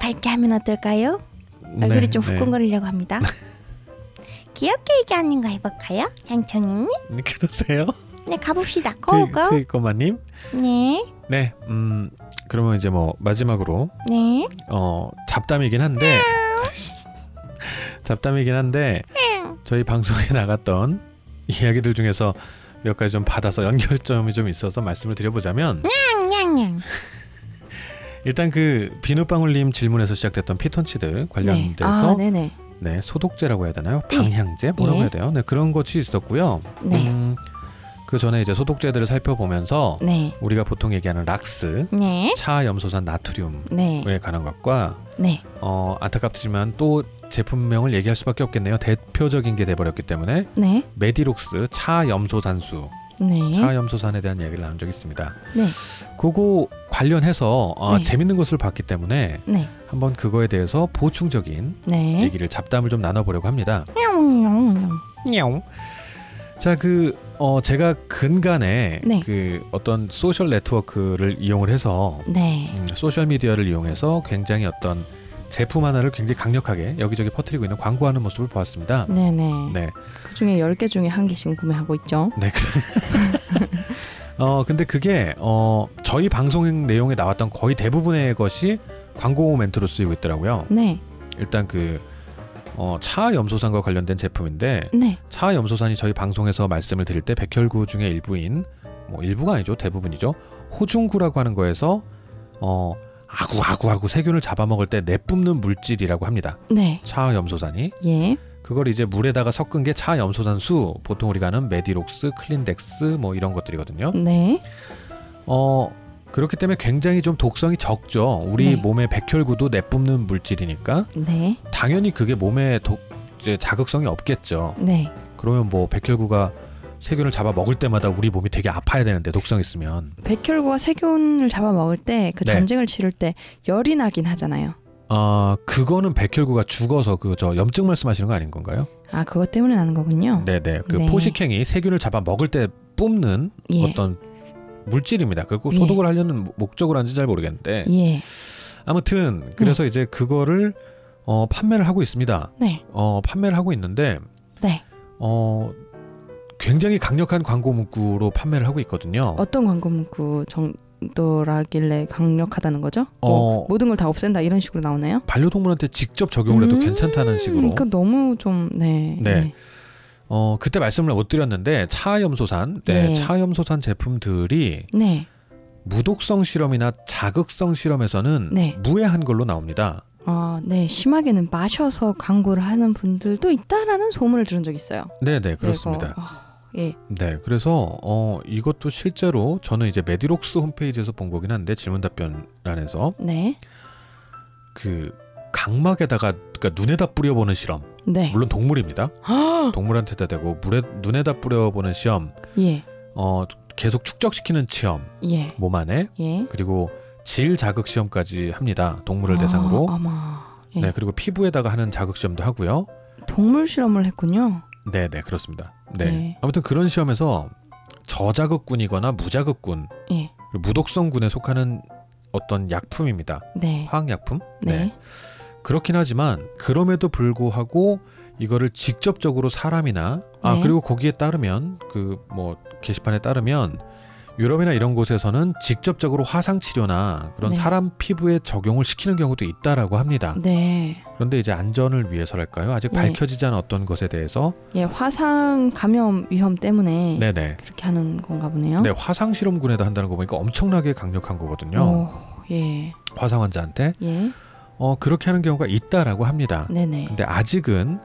밝게 하면 어떨까요? 얼굴이 네, 좀 네. 후끈거리려고 합니다. 귀엽게 얘기 하는 거 해볼까요? 장청님? 네, 그러세요? 네 가봅시다. 그, 고고. 트위커마님. 네, 네. 음. 그러면 이제 뭐 마지막으로 네. 어 잡담이긴 한데 잡담이긴 한데 저희 방송에 나갔던 이야기들 중에서 몇 가지 좀 받아서 연결점이 좀 있어서 말씀을 드려보자면 냥냥냥. 일단 그 비누방울님 질문에서 시작됐던 피톤치드 네. 관련돼서 아, 네네. 네 소독제라고 해야 되나요? 네. 방향제 뭐라고 예. 해야 돼요? 네 그런 것이 있었고요. 네. 음, 그 전에 이제 소독제들을 살펴보면서 네. 우리가 보통 얘기하는 락스, 네. 차아염소산 나트륨에 네. 관한 것과 네. 어, 안타깝지만 또 제품명을 얘기할 수밖에 없겠네요. 대표적인 게 돼버렸기 때문에 네. 메디록스 차아염소산수, 네. 차아염소산에 대한 얘기를 나눈 적이 있습니다. 네. 그거 관련해서 어, 네. 재밌는 것을 봤기 때문에 네. 한번 그거에 대해서 보충적인 네. 얘기를 잡담을 좀 나눠보려고 합니다. 냥. 자, 그 어, 제가 근간에 네. 그 어떤 소셜 네트워크를 이용을 해서 네. 음, 소셜 미디어를 이용해서 굉장히 어떤 제품 하나를 굉장히 강력하게 여기저기 퍼뜨리고 있는 광고하는 모습을 보았습니다. 네네. 네, 그 중에 10개 중에 한 개씩 구매하고 있죠. 네. 어 근데 그게 어 저희 방송 내용에 나왔던 거의 대부분의 것이 광고 멘트로 쓰이고 있더라고요. 네. 일단 그 어, 차아염소산과 관련된 제품인데 네. 차아염소산이 저희 방송에서 말씀을 드릴 때 백혈구 중에 일부인 뭐 일부가 아니죠 대부분이죠 호중구라고 하는 거에서 어 아구 아구 아구 세균을 잡아먹을 때 내뿜는 물질이라고 합니다. 네. 차아염소산이 예. 그걸 이제 물에다가 섞은 게 차아염소산수 보통 우리가 아는 메디록스, 클린덱스 뭐 이런 것들이거든요. 네. 어 그렇기 때문에 굉장히 좀 독성이 적죠. 우리 네. 몸에 백혈구도 내뿜는 물질이니까 네. 당연히 그게 몸에 독 이제 자극성이 없겠죠. 네. 그러면 뭐 백혈구가 세균을 잡아 먹을 때마다 우리 몸이 되게 아파야 되는데 독성 있으면 백혈구가 세균을 잡아 먹을 때그 네. 전쟁을 치를 때 열이 나긴 하잖아요. 아 그거는 백혈구가 죽어서 그 저 염증 말씀하시는 거 아닌 건가요? 아 그것 때문에 나는 거군요. 네네 그 네. 포식행위 세균을 잡아 먹을 때 뿜는 예. 어떤 물질입니다. 그리고 예. 소독을 하려는 목- 목적으로 하는지 잘 모르겠는데 예. 아무튼 그래서 이제 그거를 어, 판매를 하고 있습니다. 네. 어, 판매를 하고 있는데 네. 어, 굉장히 강력한 광고 문구로 판매를 하고 있거든요. 어떤 광고 문구 정도라길래 강력하다는 거죠? 어. 뭐 모든 걸 다 없앤다 이런 식으로 나오나요? 반려동물한테 직접 적용을 해도 음, 괜찮다는 식으로. 그러니까 너무 좀 네. 네. 어, 그때 말씀을 못 드렸는데 차아염소산, 네, 예. 차아염소산 제품들이 네. 무독성 실험이나 자극성 실험에서는 네. 무해한 걸로 나옵니다. 아, 네. 심하게는 마셔서 광고를 하는 분들도 있다라는 소문을 들은 적이 있어요. 네, 네, 그렇습니다. 아, 예. 네, 그래서 어 이것도 실제로 저는 이제 메디록스 홈페이지에서 본 거긴 한데 질문 답변란에서 네. 그 각막에다가 그러니까 눈에다 뿌려보는 실험, 네. 물론 동물입니다. 동물한테다 대고 물에 눈에다 뿌려보는 시험, 예. 어 계속 축적시키는 시험, 예. 몸 안에 예. 그리고 질 자극 시험까지 합니다. 동물을 아, 대상으로. 아마 예. 네, 그리고 피부에다가 하는 자극 시험도 하고요. 동물 실험을 했군요. 네, 네, 그렇습니다. 네. 네. 아무튼 그런 시험에서 저자극군이거나 무자극군, 예. 무독성군에 속하는 어떤 약품입니다. 네. 화학약품. 네. 그렇긴 하지만 그럼에도 불구하고 이거를 직접적으로 사람이나 아 네. 그리고 거기에 따르면 그 뭐 게시판에 따르면 유럽이나 이런 곳에서는 직접적으로 화상 치료나 그런 네. 사람 피부에 적용을 시키는 경우도 있다라고 합니다. 네. 그런데 이제 안전을 위해서랄까요? 아직 네. 밝혀지지 않은 어떤 것에 대해서 예, 화상 감염 위험 때문에 네네. 그렇게 하는 건가 보네요. 네 화상 실험군에도 한다는 거 보니까 엄청나게 강력한 거거든요. 오, 예. 화상 환자한테 예. 어 그렇게 하는 경우가 있다라고 합니다. 네네. 근데 아직은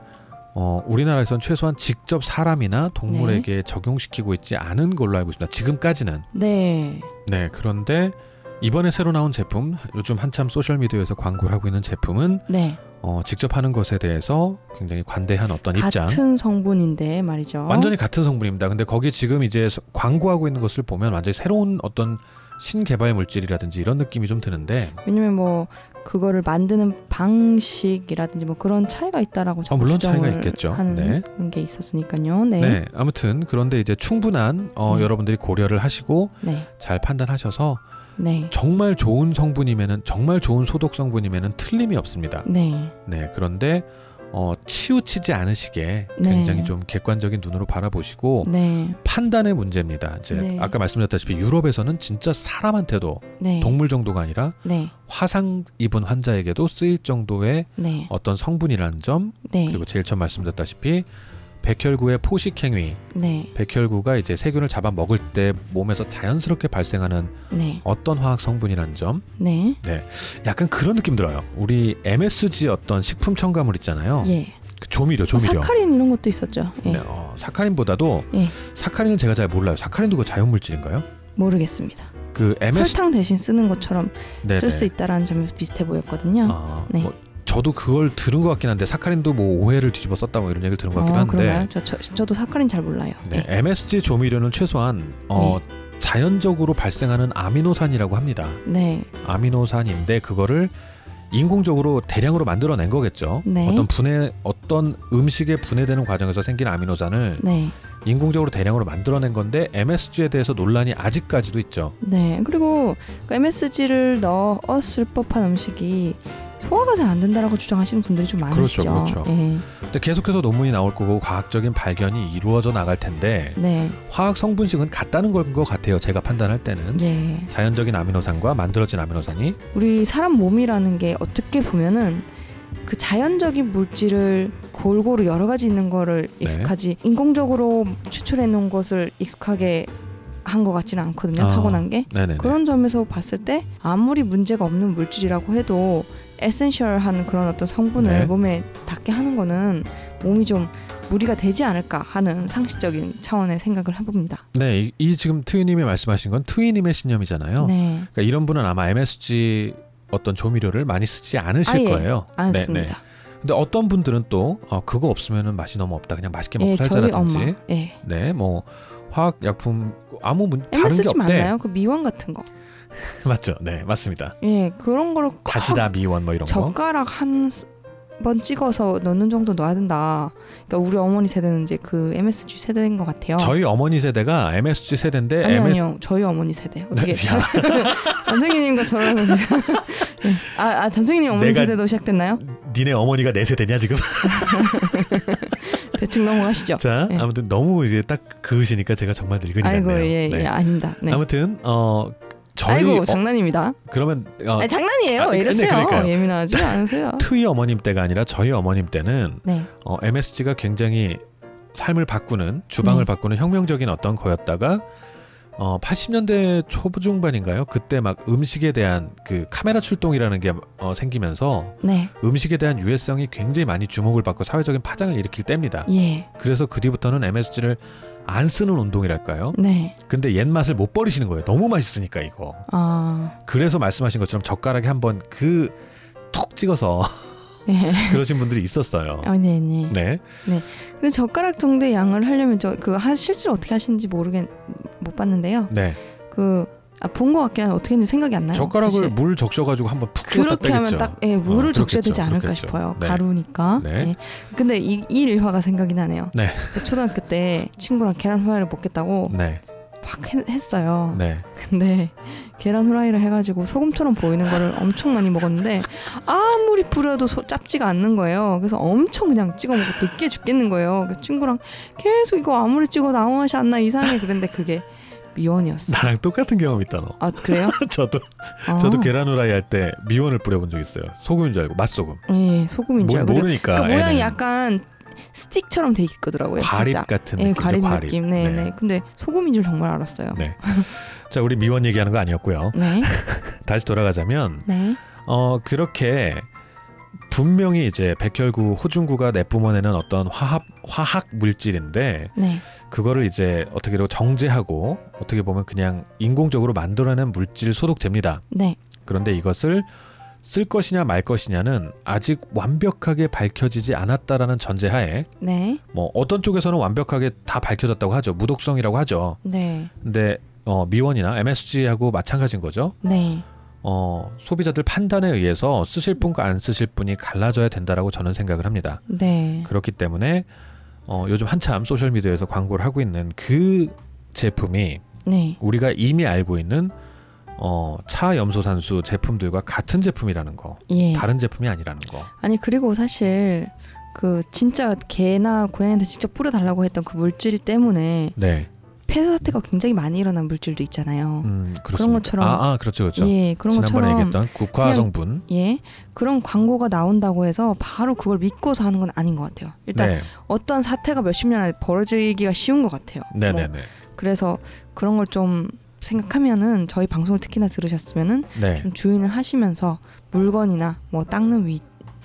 어, 우리나라에선 최소한 직접 사람이나 동물에게 적용시키고 있지 않은 걸로 알고 있습니다. 지금까지는. 네. 네, 그런데 이번에 새로 나온 제품, 요즘 한참 소셜 미디어에서 광고를 하고 있는 제품은 네. 어, 직접 하는 것에 대해서 굉장히 관대한 어떤 입장. 같은 성분인데 말이죠. 완전히 같은 성분입니다. 근데 거기 지금 이제 서- 광고하고 있는 것을 보면 완전히 새로운 어떤 신개발 물질이라든지 이런 느낌이 좀 드는데 왜냐면 뭐 그거를 만드는 방식이라든지 뭐 그런 차이가 있다라고 어, 물론 차이가 있겠죠. 하는 네. 그런 게 있었으니까요. 네. 네. 아무튼 그런데 이제 충분한 어, 네. 여러분들이 고려를 하시고 네. 잘 판단하셔서 네. 정말 좋은 성분이면은 정말 좋은 소독 성분이면은 틀림이 없습니다. 네. 네 그런데 어, 치우치지 않으시게 네. 굉장히 좀 객관적인 눈으로 바라보시고 네. 판단의 문제입니다. 이제 네. 아까 말씀드렸다시피 유럽에서는 진짜 사람한테도 네. 동물 정도가 아니라 네. 화상 입은 환자에게도 쓰일 정도의 네. 어떤 성분이라는 점 네. 그리고 제일 처음 말씀드렸다시피 백혈구의 포식 행위, 네. 백혈구가 이제 세균을 잡아 먹을 때 몸에서 자연스럽게 발생하는 네. 어떤 화학 성분이라는 점 네. 약간 그런 느낌 들어요. 우리 MSG 어떤 식품 첨가물 있잖아요. 예. 그 조미료, 뭐 조미료. 사카린 이런 것도 있었죠. 예. 네, 어, 사카린보다도 예. 사카린은 제가 잘 몰라요. 사카린도 그 자연 물질인가요? 모르겠습니다. 그 MS 설탕 대신 쓰는 것처럼 네네. 쓸수 있다라는 점에서 비슷해 보였거든요. 아, 네. 뭐 저도 그걸 들은 것 같긴 한데 사카린도 뭐 오해를 뒤집어 썼다 뭐 이런 얘기를 들은 것 같긴 어, 한데 그런가요? 저, 저 저 도 사카린 잘 몰라요. 네, 네. MSG 조미료는 최소한 어, 자연적으로 발생하는 아미노산이라고 합니다. 네. 아미노산인데 그거를 인공적으로 대량으로 만들어낸 거겠죠. 네. 어떤 분해 어떤 음식에 분해되는 과정에서 생긴 아미노산을 네. 인공적으로 대량으로 만들어낸 건데 MSG에 대해서 논란이 아직까지도 있죠. 네. 그리고 그 MSG를 넣었을 법한 음식이 소화가 잘 안 된다라고 주장하시는 분들이 좀 많으시죠. 그렇죠, 그렇죠. 예. 근데 계속해서 논문이 나올 거고 과학적인 발견이 이루어져 나갈 텐데 네. 화학 성분식은 같다는 걸 것 같아요. 제가 판단할 때는 예. 자연적인 아미노산과 만들어진 아미노산이 우리 사람 몸이라는 게 어떻게 보면은 그 자연적인 물질을 골고루 여러 가지 있는 거를 네. 익숙하지 인공적으로 추출해 놓은 것을 익숙하게 한 것 같지는 않거든요. 아, 타고난 게. 네네. 그런 점에서 봤을 때 아무리 문제가 없는 물질이라고 해도 에센셜한 그런 어떤 성분을 네. 몸에 닿게 하는 거는 몸이 좀 무리가 되지 않을까 하는 상식적인 차원의 생각을 해봅니다. 네, 이, 이 지금 트위님이 말씀하신 건 트위님의 신념이잖아요. 네, 그러니까 이런 분은 아마 MSG 어떤 조미료를 많이 쓰지 않으실 아 예 거예요. 안 네, 씁니다. 네. 근데 어떤 분들은 또 어, 그거 없으면은 맛이 너무 없다. 그냥 맛있게 먹고 예, 살자라든지. 예. 네, 뭐 화학 약품 아무 문, 다른 게 MSG 없대. 맞나요? 그 미원 같은 거. 맞죠? 네, 맞습니다. 예, 그런 거를 꼭 다시다 미원 뭐 이런 거. 젓가락 한 번 찍어서 넣는 정도 넣어야 된다. 그러니까 우리 어머니 세대는 이제 그 MSG 세대인 것 같아요. 저희 어머니 세대가 MSG 세대인데 아니 MS... 아니요, 저희 어머니 세대 어떻게? 야, 잠정이님과 저랑 예. 아, 아 잠정이님 어머니 세대도 시작됐나요? 니네 어머니가 내 세대냐 지금? 대충 넘어가시죠. 자, 네. 아무튼 너무 이제 딱 그으시니까 제가 정말 늙은이 아이고 같네요. 예, 네. 예 아닙니다. 네. 아무튼 어 저희 아이고 어, 장난입니다. 그러면 어, 아니, 장난이에요. 아, 이러세요? 그러니까요. 예민하지 않으세요? 트위 어머님 때가 아니라 저희 어머님 때는 네, 어, MSG가 굉장히 삶을 바꾸는 주방을 네. 바꾸는 혁명적인 어떤 거였다가 어, 80년대 초중반인가요? 그때 막 음식에 대한 그 카메라 출동이라는 게 어, 생기면서 네, 음식에 대한 유해성이 굉장히 많이 주목을 받고 사회적인 파장을 일으킬 때입니다. 예, 그래서 그 뒤부터는 MSG를 안 쓰는 운동이랄까요? 네. 근데 옛 맛을 못 버리시는 거예요. 너무 맛있으니까 이거. 아, 그래서 말씀하신 것처럼 젓가락에 한번 그 톡 찍어서 예. 그러신 분들이 있었어요. 아, 네, 네. 네. 근데 젓가락 정도의 양을 하려면 저 그 실제로 어떻게 하시는지 모르겠 못 봤는데요. 네. 그 아, 본 것 같긴 한데 어떻게 했는지 생각이 안 나요. 젓가락을 사실. 물 적셔가지고 한번 푹 그렇게 하면. 딱 예, 물을 어, 적셔야. 되지 않을까 그렇겠죠. 싶어요. 네. 가루니까. 네. 예. 근데 이, 이 일화가 생각이 나네요. 네. 제가 초등학교 때 친구랑 계란 후라이를 먹겠다고 네, 막 했, 했어요. 네. 근데 계란 후라이를 해가지고 소금처럼 보이는 거를 엄청 많이 먹었는데 아무리 뿌려도 소, 짭지가 않는 거예요. 그래서 엄청 그냥 찍어 먹고 느끼해 죽겠는 거예요. 그래서 친구랑 계속 이거 아무리 찍어도 아무 맛이 안 나 이상해 그랬는데 그게 미원이었어. 나랑 똑같은 경험 있다 너. 아 그래요? 저도 아, 저도 계란 후라이 할 때 미원을 뿌려본 적 있어요. 소금인 줄 알고 맛소금. 예 소금인 줄 모, 알고. 근데 모르니까. 그 모양이 애는 약간 스틱처럼 돼 있거더라고요. 과립 진짜. 같은 예, 느낌이죠. 과립 과립. 느낌. 네, 네. 근데 소금인 줄 정말 알았어요. 네. 자, 우리 미원 얘기하는 거 아니었고요. 네. 다시 돌아가자면 네. 어 그렇게 분명히 이제 백혈구, 호중구가 내뿜어내는 어떤 화합 화학 물질인데 네. 그거를 이제 어떻게 정제하고 어떻게 보면 그냥 인공적으로 만들어낸 물질 소독제입니다. 네. 그런데 이것을 쓸 것이냐 말 것이냐는 아직 완벽하게 밝혀지지 않았다라는 전제하에 네. 뭐 어떤 쪽에서는 완벽하게 다 밝혀졌다고 하죠. 무독성이라고 하죠. 네. 근데 어, 미원이나 MSG하고 마찬가지인 거죠. 네. 어, 소비자들 판단에 의해서 쓰실 분과 안 쓰실 분이 갈라져야 된다라고 저는 생각을 합니다. 네. 그렇기 때문에 어, 요즘 한참 소셜 미디어에서 광고를 하고 있는 그 제품이 네. 우리가 이미 알고 있는 어, 차 염소산수 제품들과 같은 제품이라는 거, 예. 다른 제품이 아니라는 거. 아니 그리고 사실 그 진짜 개나 고양이한테 직접 뿌려달라고 했던 그 물질 때문에 네, 폐사 사태가 굉장히 많이 일어난 물질도 있잖아요. 음, 그렇습니다. 것처럼- 아, 아 그렇죠, 그렇죠. 예, 그런 지난번에 것처럼 얘기했던 국화 성분. 예 그런 광고가 나온다고 해서 바로 그걸 믿고서 하는 건 아닌 것 같아요. 일단 네, 어떤 사태가 몇십 년 안에 벌어지기가 쉬운 것 같아요. 네, 뭐 네, 네, 그래서 그런 걸 좀 생각하면은 저희 방송을 특히나 들으셨으면은 네, 좀 주의는 하시면서 물건이나 뭐 닦는 위,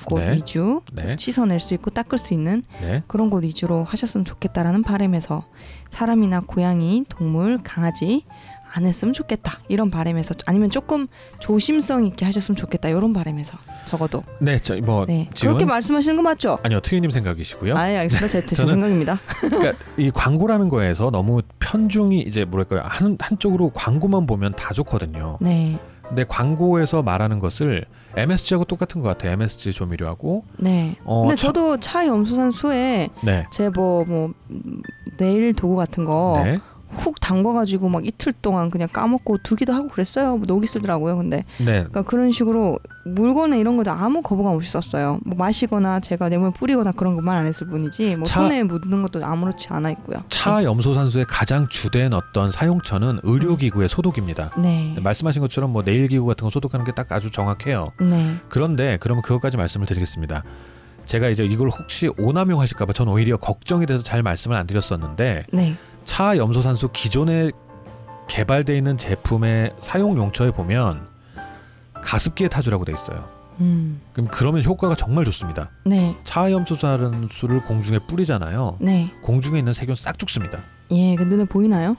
곳 네. 위주 네, 씻어낼 수 있고 닦을 수 있는 네, 그런 곳 위주로 하셨으면 좋겠다라는 바람에서 사람이나 고양이, 동물, 강아지 안 했으면 좋겠다 이런 바람에서 아니면 조금 조심성 있게 하셨으면 좋겠다 이런 바람에서 적어도 네, 저 뭐 네 지금 그렇게 말씀하시는 거 맞죠? 아니요, 트위님 생각이시고요. 아 알겠습니다 제, 제 저는- 생각입니다. 그러니까 이 광고라는 거에서 너무 편중이 이제 뭐랄까요 한 한쪽으로 광고만 보면 다 좋거든요. 네, 근데 광고에서 말하는 것을 MSG하고 똑같은 것 같아요. MSG 조미료하고. 네. 어, 근데 참- 저도 차 염소산 수에 네, 제뭐뭐 음, 네일 도구 같은 거 네, 훅 담궈가지고 막 이틀 동안 그냥 까먹고 두기도 하고 그랬어요. 뭐 녹이 쓰더라고요. 근데 네, 그러니까 그런 식으로 물건에 이런 것도 아무 거부감 없이 썼어요. 뭐 마시거나 제가 내 몸에 뿌리거나 그런 것만 안 했을 뿐이지 뭐 차- 손에 묻는 것도 아무렇지 않아 있고요. 차 염소산수의 가장 주된 어떤 사용처는 의료기구의 소독입니다. 네. 네, 말씀하신 것처럼 뭐 네일기구 같은 거 소독하는 게 딱 아주 정확해요. 네. 그런데 그러면 그것까지 말씀을 드리겠습니다. 제가 이제 이걸 혹시 오남용 하실까봐 전 오히려 걱정이 돼서 잘 말씀을 안 드렸었는데 네. 차 염소산수 기존에 개발돼 있는 제품의 사용 용처에 보면 가습기에 타주라고 돼 있어요. 음. 그럼 그러면 효과가 정말 좋습니다. 네. 차 염소산수를 공중에 뿌리잖아요. 네. 공중에 있는 세균 싹 죽습니다. 예, 그 눈에 보이나요?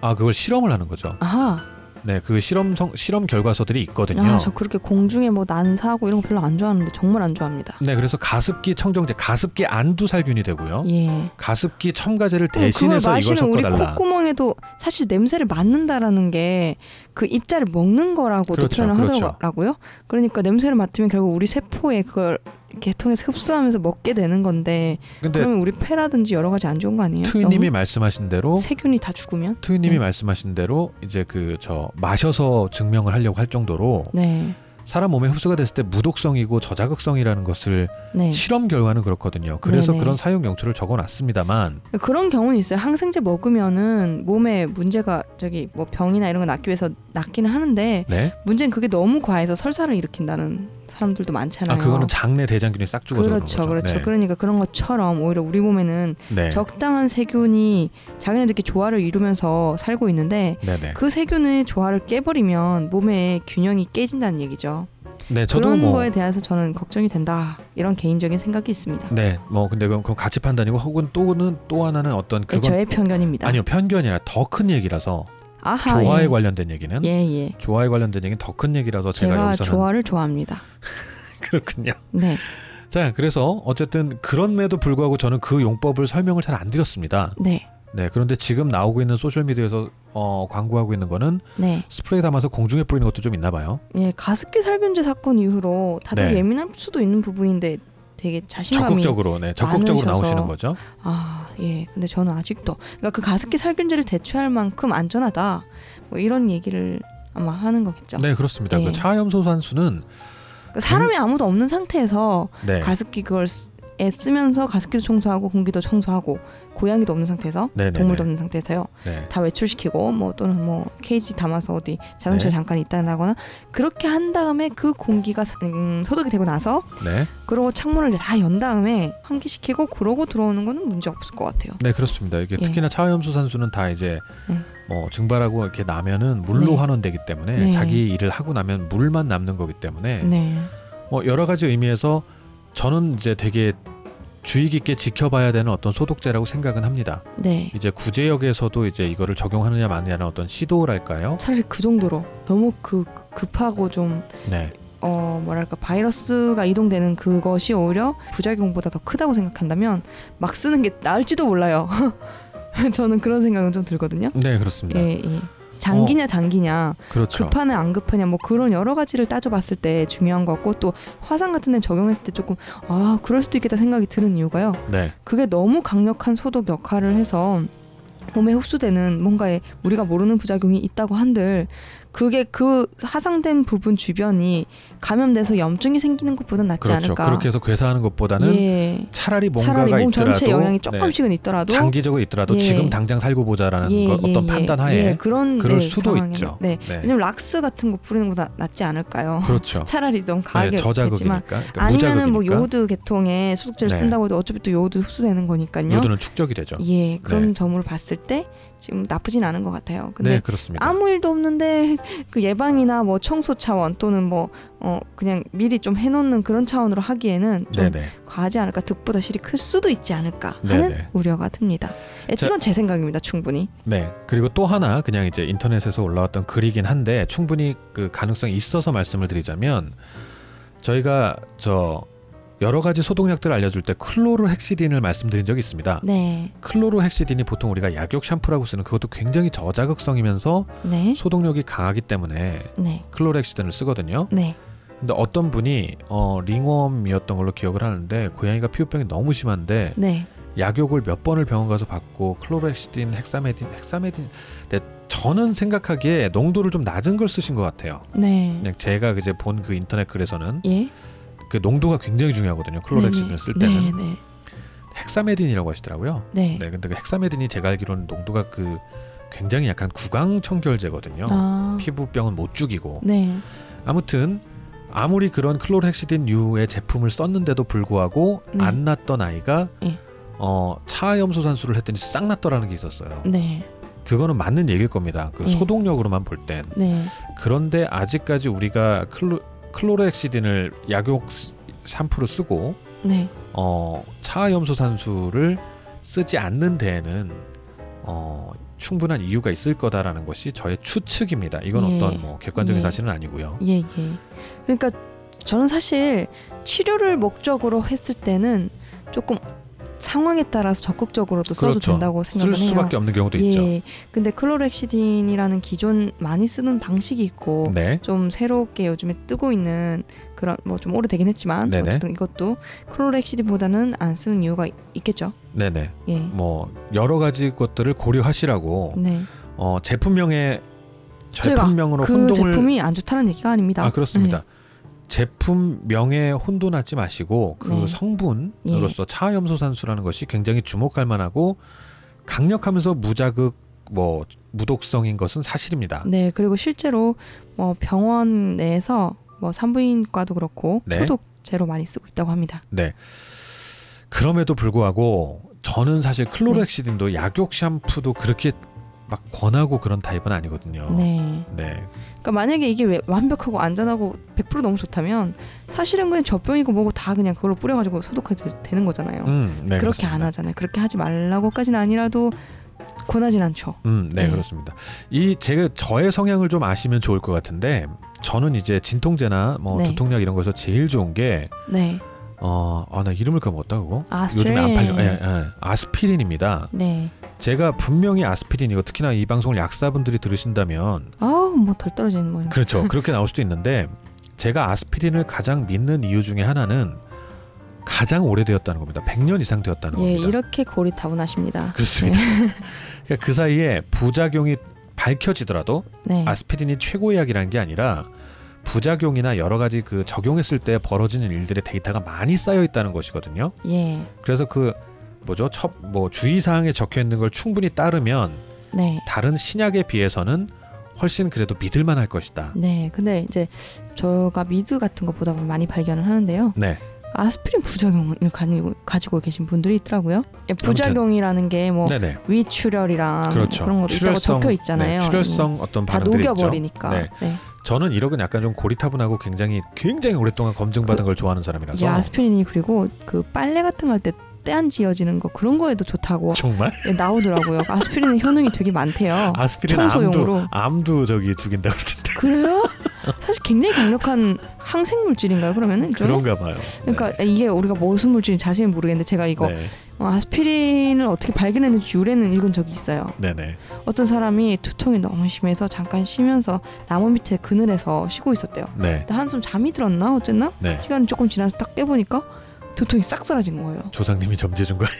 아 그걸 실험을 하는 거죠. 아하. 네, 그 실험 성 실험 결과서들이 있거든요. 아, 저 그렇게 공중에 뭐 난사하고 이런 거 별로 안 좋아하는데 정말 안 좋아합니다. 네, 그래서 가습기 청정제, 가습기 안두살균이 되고요. 예. 가습기 첨가제를 대신해서 이걸 마시는 우리 섞어달라. 콧구멍에도 사실 냄새를 맡는다라는 게 그 입자를 먹는 거라고도 그렇죠, 표현을 그렇죠. 하더라고요. 그러니까 냄새를 맡으면 결국 우리 세포에 그걸 이렇게 통해서 흡수하면서 먹게 되는 건데 그러면 우리 폐라든지 여러 가지 안 좋은 거 아니에요? 트위님이 말씀하신 대로 세균이 다 죽으면? 트위님이 네. 말씀하신 대로 이제 그 저 마셔서 증명을 하려고 할 정도로 네, 사람 몸에 흡수가 됐을 때 무독성이고 저자극성이라는 것을 네. 실험 결과는 그렇거든요. 그래서 네네. 그런 사용 용처를 적어놨습니다만 그런 경우는 있어요. 항생제 먹으면은 몸에 문제가 저기 뭐 병이나 이런 거 낫기 위해서 낫기는 하는데 네, 문제는 그게 너무 과해서 설사를 일으킨다는 사람들도 많잖아요. 아 그거는 장내 대장균이 싹 죽어서 그렇죠. 그렇죠. 네. 그러니까 그런 것처럼 오히려 우리 몸에는 네. 적당한 세균이 자기네들끼리 조화를 이루면서 살고 있는데 네네. 그 세균의 조화를 깨버리면 몸의 균형이 깨진다는 얘기죠. 네, 저도 그런 뭐 거에 대해서 저는 걱정이 된다 이런 개인적인 생각이 있습니다. 네, 뭐 근데 그건, 그건 가치 판단이고 혹은 또는 또 하나는 어떤 네, 그건 저의 편견입니다. 아니요 편견이라 더 큰 얘기라서 아하, 조화에 예. 관련된 얘기는 예, 예. 조화에 관련된 얘기는 더 큰 얘기라서 제가, 제가 여기서는 조화를 좋아합니다. 그렇군요. 네, 자, 그래서 어쨌든 그런에도 불구하고 저는 그 용법을 설명을 잘 안 드렸습니다. 네, 네, 그런데 지금 나오고 있는 소셜 미디어에서 어, 광고하고 있는 거는 네. 스프레이 담아서 공중에 뿌리는 것도 좀 있나 봐요. 예, 가습기 살균제 사건 이후로 다들 네. 예민할 수도 있는 부분인데 되게 자신감이 적극적으로, 네, 적극적으로 많으셔서. 나오시는 거죠. 아, 예. 근데 저는 아직도 그러니까 그 가습기 살균제를 대체할 만큼 안전하다. 뭐 이런 얘기를 아마 하는 거겠죠. 네, 그렇습니다. 네. 그 차염소 산수는 그러니까 사람이 아무도 없는 상태에서 네, 가습기 그걸 쓰- 에 쓰면서 가습기도 청소하고 공기도 청소하고 고양이도 없는 상태에서 네, 네, 동물도 네. 없는 상태에서요. 네, 다 외출시키고 뭐 또는 뭐 케이지 담아서 어디 자동차에 네. 잠깐 있다거나 그렇게 한 다음에 그 공기가 음, 소독이 되고 나서 네, 그러고 창문을 다 연 다음에 환기시키고 그러고 들어오는 거는 문제 없을 것 같아요. 네, 그렇습니다. 이게 예. 특히나 차염소 산수는 다 이제 네. 뭐 증발하고 이렇게 나면은 물로 네. 환원되기 때문에 네. 자기 일을 하고 나면 물만 남는 거기 때문에 네. 뭐 여러 가지 의미에서 저는 이제 되게 주의 깊게 지켜봐야 되는 어떤 소독제라고 생각은 합니다. 네. 이제 구제역에서도 이제 이거를 적용하느냐 마느냐는 어떤 시도랄까요? 차라리 그 정도로 너무 그 급하고 좀 네, 어 뭐랄까 바이러스가 이동되는 그것이 오히려 부작용보다 더 크다고 생각한다면 막 쓰는 게 나을지도 몰라요. 저는 그런 생각은 좀 들거든요. 네 그렇습니다. 예, 예. 장기냐 단기냐 그렇죠. 급하냐 안 급하냐 뭐 그런 여러 가지를 따져봤을 때 중요한 것 같고 또 화상 같은 데 적용했을 때 조금 아 그럴 수도 있겠다 생각이 드는 이유가요. 네, 그게 너무 강력한 소독 역할을 해서 몸에 흡수되는 뭔가에 우리가 모르는 부작용이 있다고 한들 그게 그 화상된 부분 주변이 감염돼서 염증이 생기는 것보다 낫지 그렇죠. 않을까. 그렇게 해서 괴사하는 것보다는 예. 차라리 뭔가가 차라리 몸 있더라도 전체 영향이 네, 조금씩은 있더라도 장기적으로 있더라도 예. 지금 당장 살고 보자라는 예, 거 예, 어떤 예, 판단하에 예, 그런 그럴 네, 수도 상황에는. 있죠. 네. 네, 왜냐면 락스 같은 거 뿌리는 것보다 낫지 않을까요? 그렇죠. 차라리 너무 네, 강하게 했지만 저자극이니까 그러니까 아니면은 뭐 무자극이니까. 요오드 계통의 소독제를 네. 쓴다고 해도 어차피 또 요오드 흡수되는 거니까요. 요드는 축적이 되죠. 예, 그런 네. 점으로 봤을 때 지금 나쁘진 않은 것 같아요. 근데 네 그렇습니다. 아무 일도 없는데 그 예방이나 뭐 청소 차원 또는 뭐 어 그냥 미리 좀 해놓는 그런 차원으로 하기에는 좀 네네. 과하지 않을까 득보다 실이 클 수도 있지 않을까 하는 네네. 우려가 듭니다. 이건 제 생각입니다. 충분히. 네 그리고 또 하나 그냥 이제 인터넷에서 올라왔던 글이긴 한데 충분히 그 가능성이 있어서 말씀을 드리자면 저희가 저 여러 가지 소독약들 알려줄 때 클로르헥시딘을 말씀드린 적이 있습니다. 네, 클로르헥시딘이 보통 우리가 약욕 샴푸라고 쓰는 그것도 굉장히 저자극성이면서 네, 소독력이 강하기 때문에 네, 클로르헥시딘을 쓰거든요. 네, 근데 어떤 분이 어, 링웜이었던 걸로 기억을 하는데 고양이가 피부병이 너무 심한데 네, 약욕을 몇 번을 병원 가서 받고 클로렉시딘, 헥사메딘, 헥사메딘. 근데 저는 생각하기에 농도를 좀 낮은 걸 쓰신 것 같아요. 네, 그냥 제가 이제 본 그 인터넷 글에서는 예, 그 농도가 굉장히 중요하거든요. 클로렉시딘을 쓸 때는 네, 네, 헥사메딘이라고 하시더라고요. 네. 네, 근데 그 헥사메딘이 제가 알기로는 농도가 그 굉장히 약간 구강 청결제거든요. 아, 피부병은 못 죽이고 네, 아무튼 아무리 그런 클로렉시딘류의 제품을 썼는데도 불구하고 네. 안 났던 아이가 예. 어, 차염소 산수를 했더니 싹 났더라는 게 있었어요. 네, 그거는 맞는 얘기일 겁니다. 그 예. 소독력으로만 볼 땐. 네, 그런데 아직까지 우리가 클로, 클로렉시딘을 약욕 샴푸로 쓰고 네, 어, 차염소 산수를 쓰지 않는 데에는 어, 충분한 이유가 있을 거다라는 것이 저의 추측입니다. 이건 예. 어떤 뭐 객관적인 예. 사실은 아니고요. 예, 예. 그러니까 저는 사실 치료를 목적으로 했을 때는 조금 상황에 따라서 적극적으로도 써도 그렇죠. 된다고 쓸 생각을 해요. 수밖에 없는 경우도 있죠. 예. 근데 클로렉시딘이라는 기존 많이 쓰는 방식이 있고 네. 좀 새롭게 요즘에 뜨고 있는 그런 뭐 좀 오래되긴 했지만 네네. 어쨌든 이것도 클로렉시딘보다는 안 쓰는 이유가 있- 있겠죠. 네네. 예. 뭐 여러 가지 것들을 고려하시라고 네. 어, 제품명에 제품명으로 그 혼동을 제품이 안 좋다는 얘기가 아닙니다. 아 그렇습니다. 제품명에 혼돈하지 마시고 그 네. 성분으로서 차염소산수라는 것이 굉장히 주목할 만하고 강력하면서 무자극 뭐 무독성인 것은 사실입니다. 네, 그리고 실제로 뭐 병원 내에서 뭐 산부인과도 그렇고 네. 소독제로 많이 쓰고 있다고 합니다. 네. 그럼에도 불구하고 저는 사실 네. 클로렉시딘도 약욕 샴푸도 그렇게 막 권하고 그런 타입은 아니거든요. 네. 네. 그러니까 만약에 이게 왜 완벽하고 안전하고 100% 너무 좋다면 사실은 그냥 젖병이고 뭐고 다 그냥 그걸로 뿌려가지고 소독해도 되는 거잖아요. 음, 네, 그렇게 그렇습니다. 안 하잖아요. 그렇게 하지 말라고까지는 아니라도 권하진 않죠. 음, 네, 네. 그렇습니다. 이 제가 저의 성향을 좀 아시면 좋을 것 같은데 저는 이제 진통제나 뭐 네. 두통약 이런 거에서 제일 좋은 게 네. 어, 아, 나 이름을 까먹었다 그거. 아스피린. 요즘에 안 팔려. 예, 예. 아스피린입니다. 네. 제가 분명히 아스피린이고 특히나 이 방송을 약사분들이 들으신다면 아우 뭐덜 떨어지는 뭐. 그렇죠. 그렇게 나올 수도 있는데 제가 아스피린을 가장 믿는 이유 중에 하나는 가장 오래되었다는 겁니다. 100년 이상 되었다는 예, 겁니다. 이렇게 고리타분하십니다. 그렇습니다. 그러니까 그 사이에 부작용이 밝혀지더라도 네. 아스피린이 최고의 약이라는 게 아니라 부작용이나 여러 가지 그 적용했을 때 벌어지는 일들의 데이터가 많이 쌓여 있다는 것이거든요. 예. 그래서 그 뭐죠? 첫 뭐 주의 사항에 적혀 있는 걸 충분히 따르면 네. 다른 신약에 비해서는 훨씬 그래도 믿을 만할 것이다. 네. 근데 이제 저가 미드 같은 거 보다 보면 많이 발견을 하는데요. 네. 아스피린 부작용을 가지고, 계신 분들이 있더라고요. 예, 부작용이라는 게 뭐. 위출혈이랑 그렇죠. 그런 것도 있다고 적혀 있잖아요. 네, 출혈성 어떤 다. 녹여버리니까. 네. 네. 저는 이력은 약간 좀 고리타분하고 굉장히 굉장히 오랫동안 검증받은 걸 좋아하는 사람이라서 이게 아스피린이 그리고 그 빨래 같은 거 할 때 때안 지어지는 거 그런 거에도 좋다고 정말 예, 나오더라고요. 아스피린은 효능이 되게 많대요. 아스피린 암도 청소용으로. 암도 저기 죽인다 그러던데 그래요? 사실 굉장히 강력한 항생 물질인가요? 그러면은? 그런가 봐요. 그러니까 이게 우리가 무슨 물질인지 자세히 모르겠는데 제가 이거 네. 어, 아스피린을 어떻게 발견했는지 유래는 읽은 적이 있어요. 네, 네. 어떤 사람이 두통이 너무 심해서 잠깐 쉬면서 나무 밑에 그늘에서 쉬고 있었대요. 네. 한숨 잠이 들었나 어쨌나 네. 시간이 조금 지나서 딱 깨보니까 두통이 싹 사라진 거예요. 조상님이 점재 준 거예요.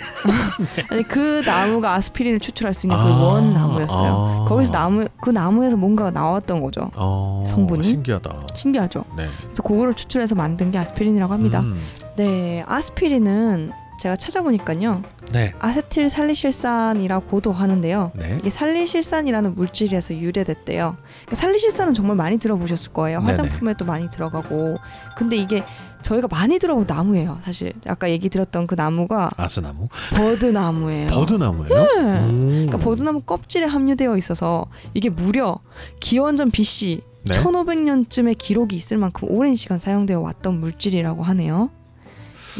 아니 그 나무가 아스피린을 추출할 수 있는 그 아, 원 나무였어요. 아. 거기서 나무 그 나무에서 뭔가가 나왔던 거죠. 어, 성분이? 신기하다. 신기하죠. 네. 그래서 그거를 추출해서 만든 게 아스피린이라고 합니다. 음, 네, 아스피린은 제가 찾아보니까요. 네. 아세틸 살리실산이라고도 하는데요. 네. 이게 살리실산이라는 물질에서 유래됐대요. 그러니까 살리실산은 정말 많이 들어보셨을 거예요. 화장품에도 많이 들어가고. 근데 이게 저희가 많이 들어본 나무예요. 사실 아까 얘기 드렸던 그 나무가 아스나무? 버드나무예요. 버드나무예요? 네. 음. 그러니까 버드나무 껍질에 함유되어 있어서 이게 무려 기원전 BC 네. 1500년쯤의 기록이 있을 만큼 오랜 시간 사용되어 왔던 물질이라고 하네요.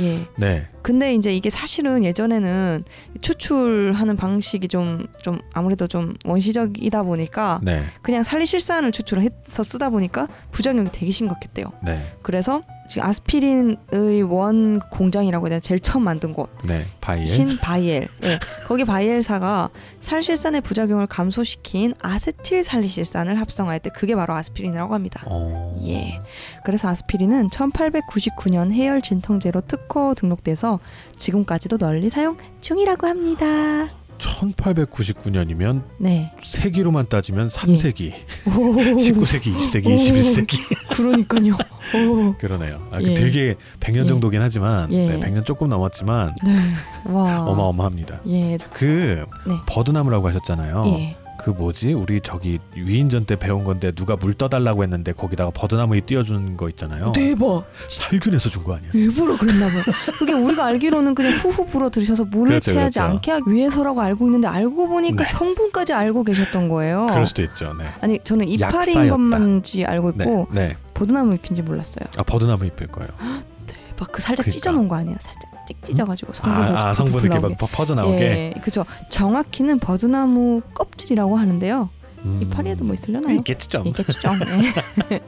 예. 네. 근데 이제 이게 사실은 예전에는 추출하는 방식이 좀 좀 아무래도 좀 원시적이다 보니까 네. 그냥 살리실산을 추출해서 쓰다 보니까 부작용이 되게 심각했대요. 네. 그래서 지금 아스피린의 원 공장이라고 해야 되나 제일 처음 만든 곳 네. 바이엘. 신 바이엘. 예. 거기 바이엘사가 살리실산의 부작용을 감소시킨 아세틸 살리실산을 합성할 때 그게 바로 아스피린이라고 합니다. 어. 예. 그래서 아스피린은 1899년 해열 진통제로 특허 등록돼서 지금까지도 널리 사용 중이라고 합니다. 1899년이면 네. 세기로만 따지면 3세기, 오, 19세기, 20세기, 오. 21세기 그러니까요. 오. 그러네요. 아, 예. 되게 100년 예. 정도긴 하지만 예. 네, 100년 조금 넘었지만 네. 와. 어마어마합니다. 예. 그 네. 버드나무라고 하셨잖아요. 예. 그 뭐지? 우리 저기 위인전 때 배운 건데 누가 물 떠달라고 했는데 거기다가 버드나무 잎 띄워주는 거 있잖아요. 대박. 살균해서 준 거 아니야? 일부러 그랬나 봐요. 그게 우리가 알기로는 그냥 후후 불어 들으셔서 물을 그렇죠, 채하지 그렇죠. 않게 하기 위해서라고 알고 있는데 알고 보니까 네. 성분까지 알고 계셨던 거예요. 그럴 수도 있죠. 네. 아니 저는 이파리인 약사였다. 것만지 알고 네. 있고 네. 버드나무 잎인지 몰랐어요. 아 버드나무 잎일 거예요. 막그 살짝 그러니까. 찢어놓은 거 아니에요? 살짝 찍 찢어가지고 성분 아, 아 성분 이렇게 막 퍼- 퍼져 나오게. 예, 그죠. 정확히는 버드나무 껍질이라고 하는데요. 음. 이파리에도 뭐 있으려나요? 있겠지 좀. 있겠죠. 네.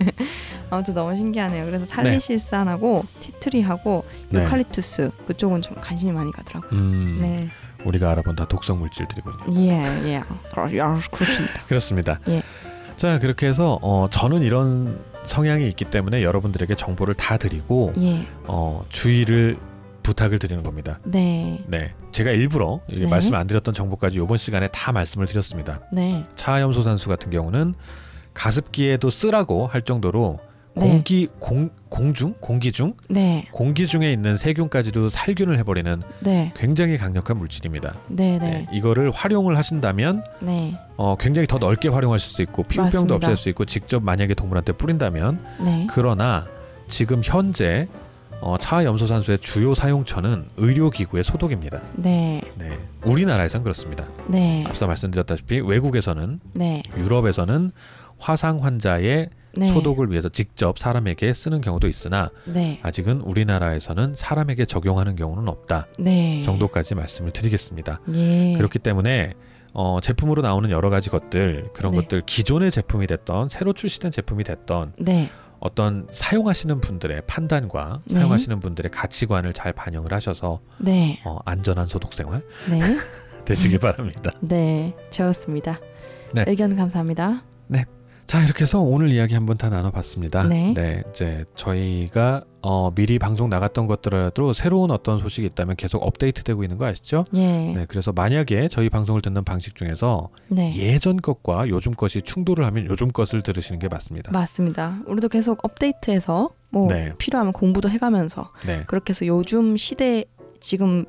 아무튼 너무 신기하네요. 그래서 살리실산하고 티트리하고 네. 유칼립투스 그쪽은 좀 관심이 많이 가더라고요. 음, 네, 우리가 알아본 다 독성 물질들이군요. 예, 예, 그렇, 그렇습니다. 그렇습니다. 예. 자 그렇게 해서 어, 저는 이런 성향이 있기 때문에 여러분들에게 정보를 다 드리고 예, 어, 주의를 부탁을 드리는 겁니다. 네, 네, 제가 일부러 이 네. 말씀 안 드렸던 정보까지 이번 시간에 다 말씀을 드렸습니다. 네, 차염소산수 같은 경우는 가습기에도 쓰라고 할 정도로 네. 공기 공 공중 공기 중 네, 공기 중에 있는 세균까지도 살균을 해버리는 네, 굉장히 강력한 물질입니다. 네, 네, 네, 이거를 활용을 하신다면 네, 어, 굉장히 더 넓게 활용하실 수 있고 피부병도. 없앨 수 있고 직접 만약에 동물한테 뿌린다면 네, 그러나 지금 현재 어, 차염소산수의 주요 사용처는 의료기구의 소독입니다. 네, 네, 우리나라에선 그렇습니다. 네, 앞서 말씀드렸다시피 외국에서는 네, 유럽에서는 화상 환자의 네, 소독을 위해서 직접 사람에게 쓰는 경우도 있으나 네, 아직은 우리나라에서는 사람에게 적용하는 경우는 없다. 네, 정도까지 말씀을 드리겠습니다. 예, 그렇기 때문에 어, 제품으로 나오는 여러 가지 것들 그런 네. 것들 기존의 제품이 됐던 새로 출시된 제품이 됐던 네, 어떤 사용하시는 분들의 판단과 네. 사용하시는 분들의 가치관을 잘 반영을 하셔서 네, 어, 안전한 소독 생활 네, 되시길 바랍니다. 네, 좋습니다. 네. 의견 감사합니다. 자 이렇게 해서 오늘 이야기 한번 다 나눠봤습니다. 네. 이제 저희가 어, 미리 방송 나갔던 것들라도 새로운 어떤 소식이 있다면 계속 업데이트되고 있는 거 아시죠? 예, 네, 그래서 만약에 저희 방송을 듣는 방식 중에서 네, 예전 것과 요즘 것이 충돌을 하면 요즘 것을 들으시는 게 맞습니다. 맞습니다. 우리도 계속 업데이트해서 뭐 네. 필요하면 공부도 해가면서 네, 그렇게 해서 요즘 시대 지금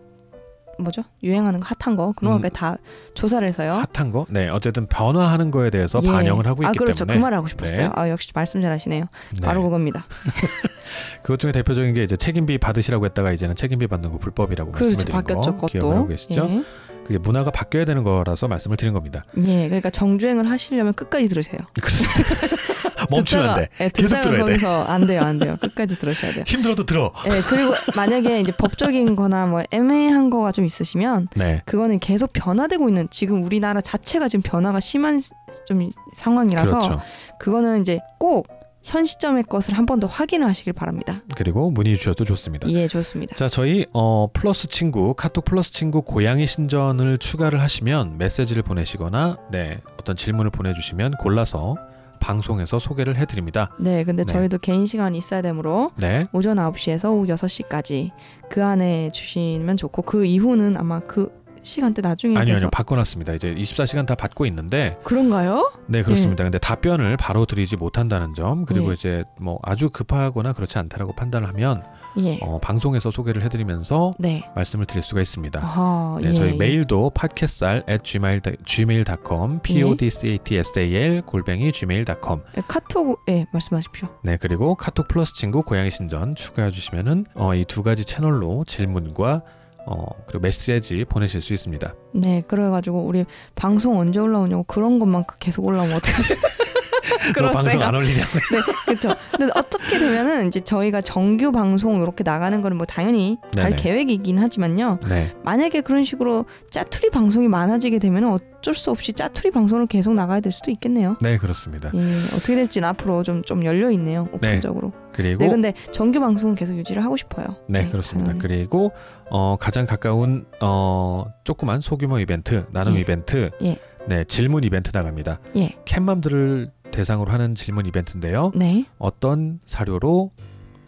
뭐죠 유행하는 거 핫한 거 그런 음. 것까지 다 조사를 해서요. 핫한 거, 네, 어쨌든 변화하는 거에 대해서 예. 반영을 하고 있기 아 그렇죠 때문에 그 말을 하고 싶었어요. 네. 아 역시 말씀 잘하시네요. 네. 바로 그겁니다. 그것 중에 대표적인 게 이제 책임비 받으시라고 했다가 이제는 책임비 받는 거 불법이라고 그렇죠 말씀을 드린 바뀌었죠 거 하고 그것도. 계시죠? 예. 그게 문화가 바뀌어야 되는 거라서 말씀을 드린 겁니다. 예, 그러니까 정주행을 하시려면 끝까지 들으세요. 그렇습니다. 멈추면 안 돼. 예, 계속 들어야 돼. 거기서 안 돼요, 안 돼요. 끝까지 들으셔야 돼요. 힘들어도 들어. 예, 그리고 만약에 이제 법적인거나 뭐 애매한 거가 좀 있으시면 네, 그거는 계속 변화되고 있는 지금 우리나라 자체가 지금 변화가 심한 좀 상황이라서 그렇죠. 그거는 이제 꼭 현 시점의 것을 한 번 더 확인을 하시길 바랍니다. 그리고 문의 주셔도 좋습니다. 예, 좋습니다. 자, 저희 어, 플러스 친구 카톡 플러스 친구 고양이 신전을 추가를 하시면 메시지를 보내시거나 네 어떤 질문을 보내주시면 골라서 방송에서 소개를 해드립니다. 네, 근데 네. 저희도 개인 시간이 있어야 되므로 네, 오전 9시에서 오후 6시까지 그 안에 주시면 좋고 그 이후는 아마 그 시간대 나중에 아니요 아니요 바꿔놨습니다. 이제 24시간 다 받고 있는데 그런가요? 네 그렇습니다. 근데 답변을 바로 드리지 못한다는 점 그리고 예. 이제 뭐 아주 급하거나 그렇지 않다라고 판단을 하면 예. 어, 방송에서 소개를 해드리면서 네. 말씀을 드릴 수가 있습니다. 아하, 네, 예, 저희 예. 메일도 팟캐스알 at gmail gmail.com p o d c a t s a l 골뱅이 gmail.com 예, 카톡 예, 말씀하십시오. 네 그리고 카톡 플러스 친구 고양이 신전 추가해 주시면은 어, 이 두 가지 채널로 질문과 어, 그리고 메시지 보내실 수 있습니다. 네, 그래가지고 우리 방송 언제 올라오냐고 그런 것만 계속 올라오면 어떡해? 너 방송 안 올리냐고. 네, 그렇죠. 근데 어떻게 되면은 이제 저희가 정규 방송 이렇게 나가는 거는 뭐 당연히 잘 네네. 계획이긴 하지만요. 네, 만약에 그런 식으로 짜투리 방송이 많아지게 되면 어쩔 수 없이 짜투리 방송을 계속 나가야 될 수도 있겠네요. 네 그렇습니다. 예, 어떻게 될지는 앞으로 좀 좀 열려 있네요. 오픈적으로. 그리고 네, 근데 정규 방송은 계속 유지를 하고 싶어요. 네, 그렇습니다. 당연히. 그리고 어, 가장 가까운 어, 조그만 소규모 이벤트, 나눔 예. 이벤트, 예. 네 질문 이벤트 나갑니다. 예, 캣맘들을 대상으로 하는 질문 이벤트인데요. 네, 어떤 사료로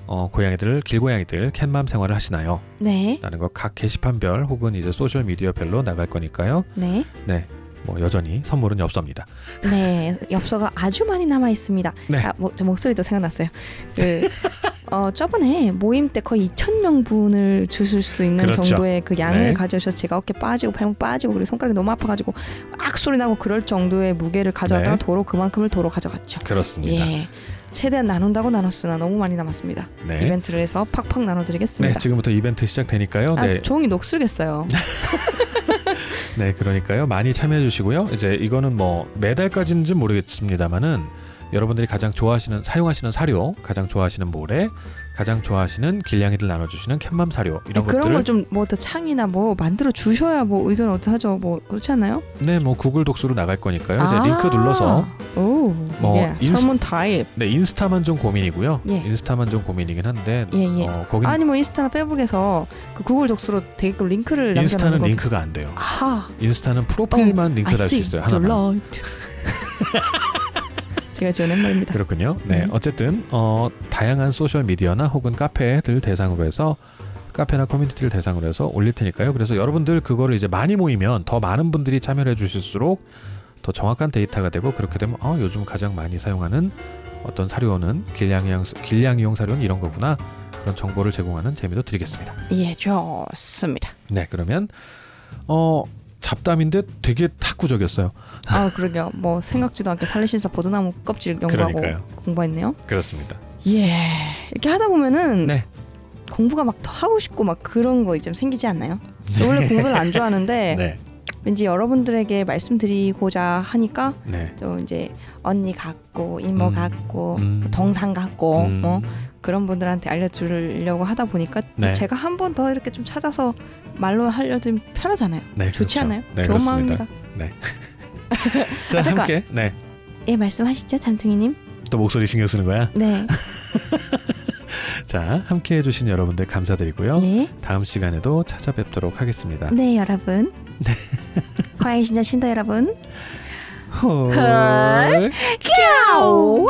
어, 고양이들, 길고양이들 캣맘 생활을 하시나요? 네, 라는 거 각 게시판별 혹은 이제 소셜 미디어별로 나갈 거니까요. 네, 네, 뭐 여전히 선물은 엽서입니다. 네. 엽서가 아주 많이 남아 있습니다. 네. 아, 뭐, 저 목소리도 생각났어요. 그 어, 저번에 모임 때 거의 2천 명분을 주실 수 있는 그렇죠. 정도의 그 양을 네. 가져오셔서 제가 어깨 빠지고 발목 빠지고 그리고 손가락이 너무 아파가지고 악 소리 나고 그럴 정도의 무게를 가져왔다가 네. 도로 그만큼을 도로 가져갔죠. 그렇습니다. 예. 최대한 나눈다고 나눴으나 너무 많이 남았습니다. 네. 이벤트를 해서 팍팍 네, 나눠드리겠습니다. 지금부터 이벤트 시작되니까요. 아, 네, 종이 녹슬겠어요. 네, 그러니까요. 많이 참여해 주시고요. 이제 이거는 뭐 매달까지인지 모르겠습니다만은 여러분들이 가장 좋아하시는 사용하시는 사료, 가장 좋아하시는 모래, 가장 좋아하시는 길냥이들 나눠주시는 캣맘 사료 이런 그런 것들 걸좀 뭐 더 창이나 뭐 만들어 주셔야 뭐 의견 어떡하죠? 뭐 그렇지 않나요? 네, 뭐 구글 docs로 나갈 거니까요. 이제 링크 눌러서 아. 오, 뭐 예, 인스- 설문 타입. 네 인스타만 좀 고민이고요. 예. 인스타만 좀 고민이긴 한데 예, 예. 어, 거긴 아니 뭐 인스타나 페북에서 그 구글 docs로 되게끔 링크를 인스타는 링크가 안 돼요. 아하. 인스타는 프로필만 링크 달 수 있어요. 하나만. 지어낸 말입니다. 그렇군요. 네, 음. 어쨌든 어, 다양한 소셜 미디어나 혹은 카페들 대상으로 해서 카페나 커뮤니티를 대상으로 해서 올릴 테니까요. 그래서 여러분들 그거를 이제 많이 모이면 더 많은 분들이 참여를 해주실수록 더 정확한 데이터가 되고 그렇게 되면 어, 요즘 가장 많이 사용하는 어떤 사료는 길냥이용 길냥이용 사료는 이런 거구나 그런 정보를 제공하는 재미도 드리겠습니다. 예, 좋습니다. 네, 그러면 어 잡담인데 되게 탁구적이었어요. 아, 그러게요. 뭐 생각지도 않게 살리실사 버드나무 껍질 연구하고 그러니까요. 공부했네요. 그렇습니다. 예. 이렇게 하다 보면은 네. 공부가 막 더 하고 싶고 막 그런 거좀 생기지 않나요? 저 원래 공부를 안 좋아하는데 네, 왠지 여러분들에게 말씀드리고자 하니까 네. 좀 이제 언니 같고 이모 음. 같고 음. 동상 같고 음. 뭐 그런 분들한테 알려주려고 하다 보니까 네. 제가 한 번 더 이렇게 좀 찾아서 말로 하려면 편하잖아요. 네, 좋지 그렇죠. 않아요? 네, 좋은 그렇습니다. 마음입니다. 네. 자, 아, 함께. 네. 예, 말씀하시죠, 잠퉁이님. 또 목소리 신경 쓰는 거야? 네. 자, 함께 해주신 여러분들 감사드리고요. 예. 다음 시간에도 찾아뵙도록 하겠습니다. 네, 여러분. 네. 과외 신자 신다 여러분. 헐. 헐. 겨우.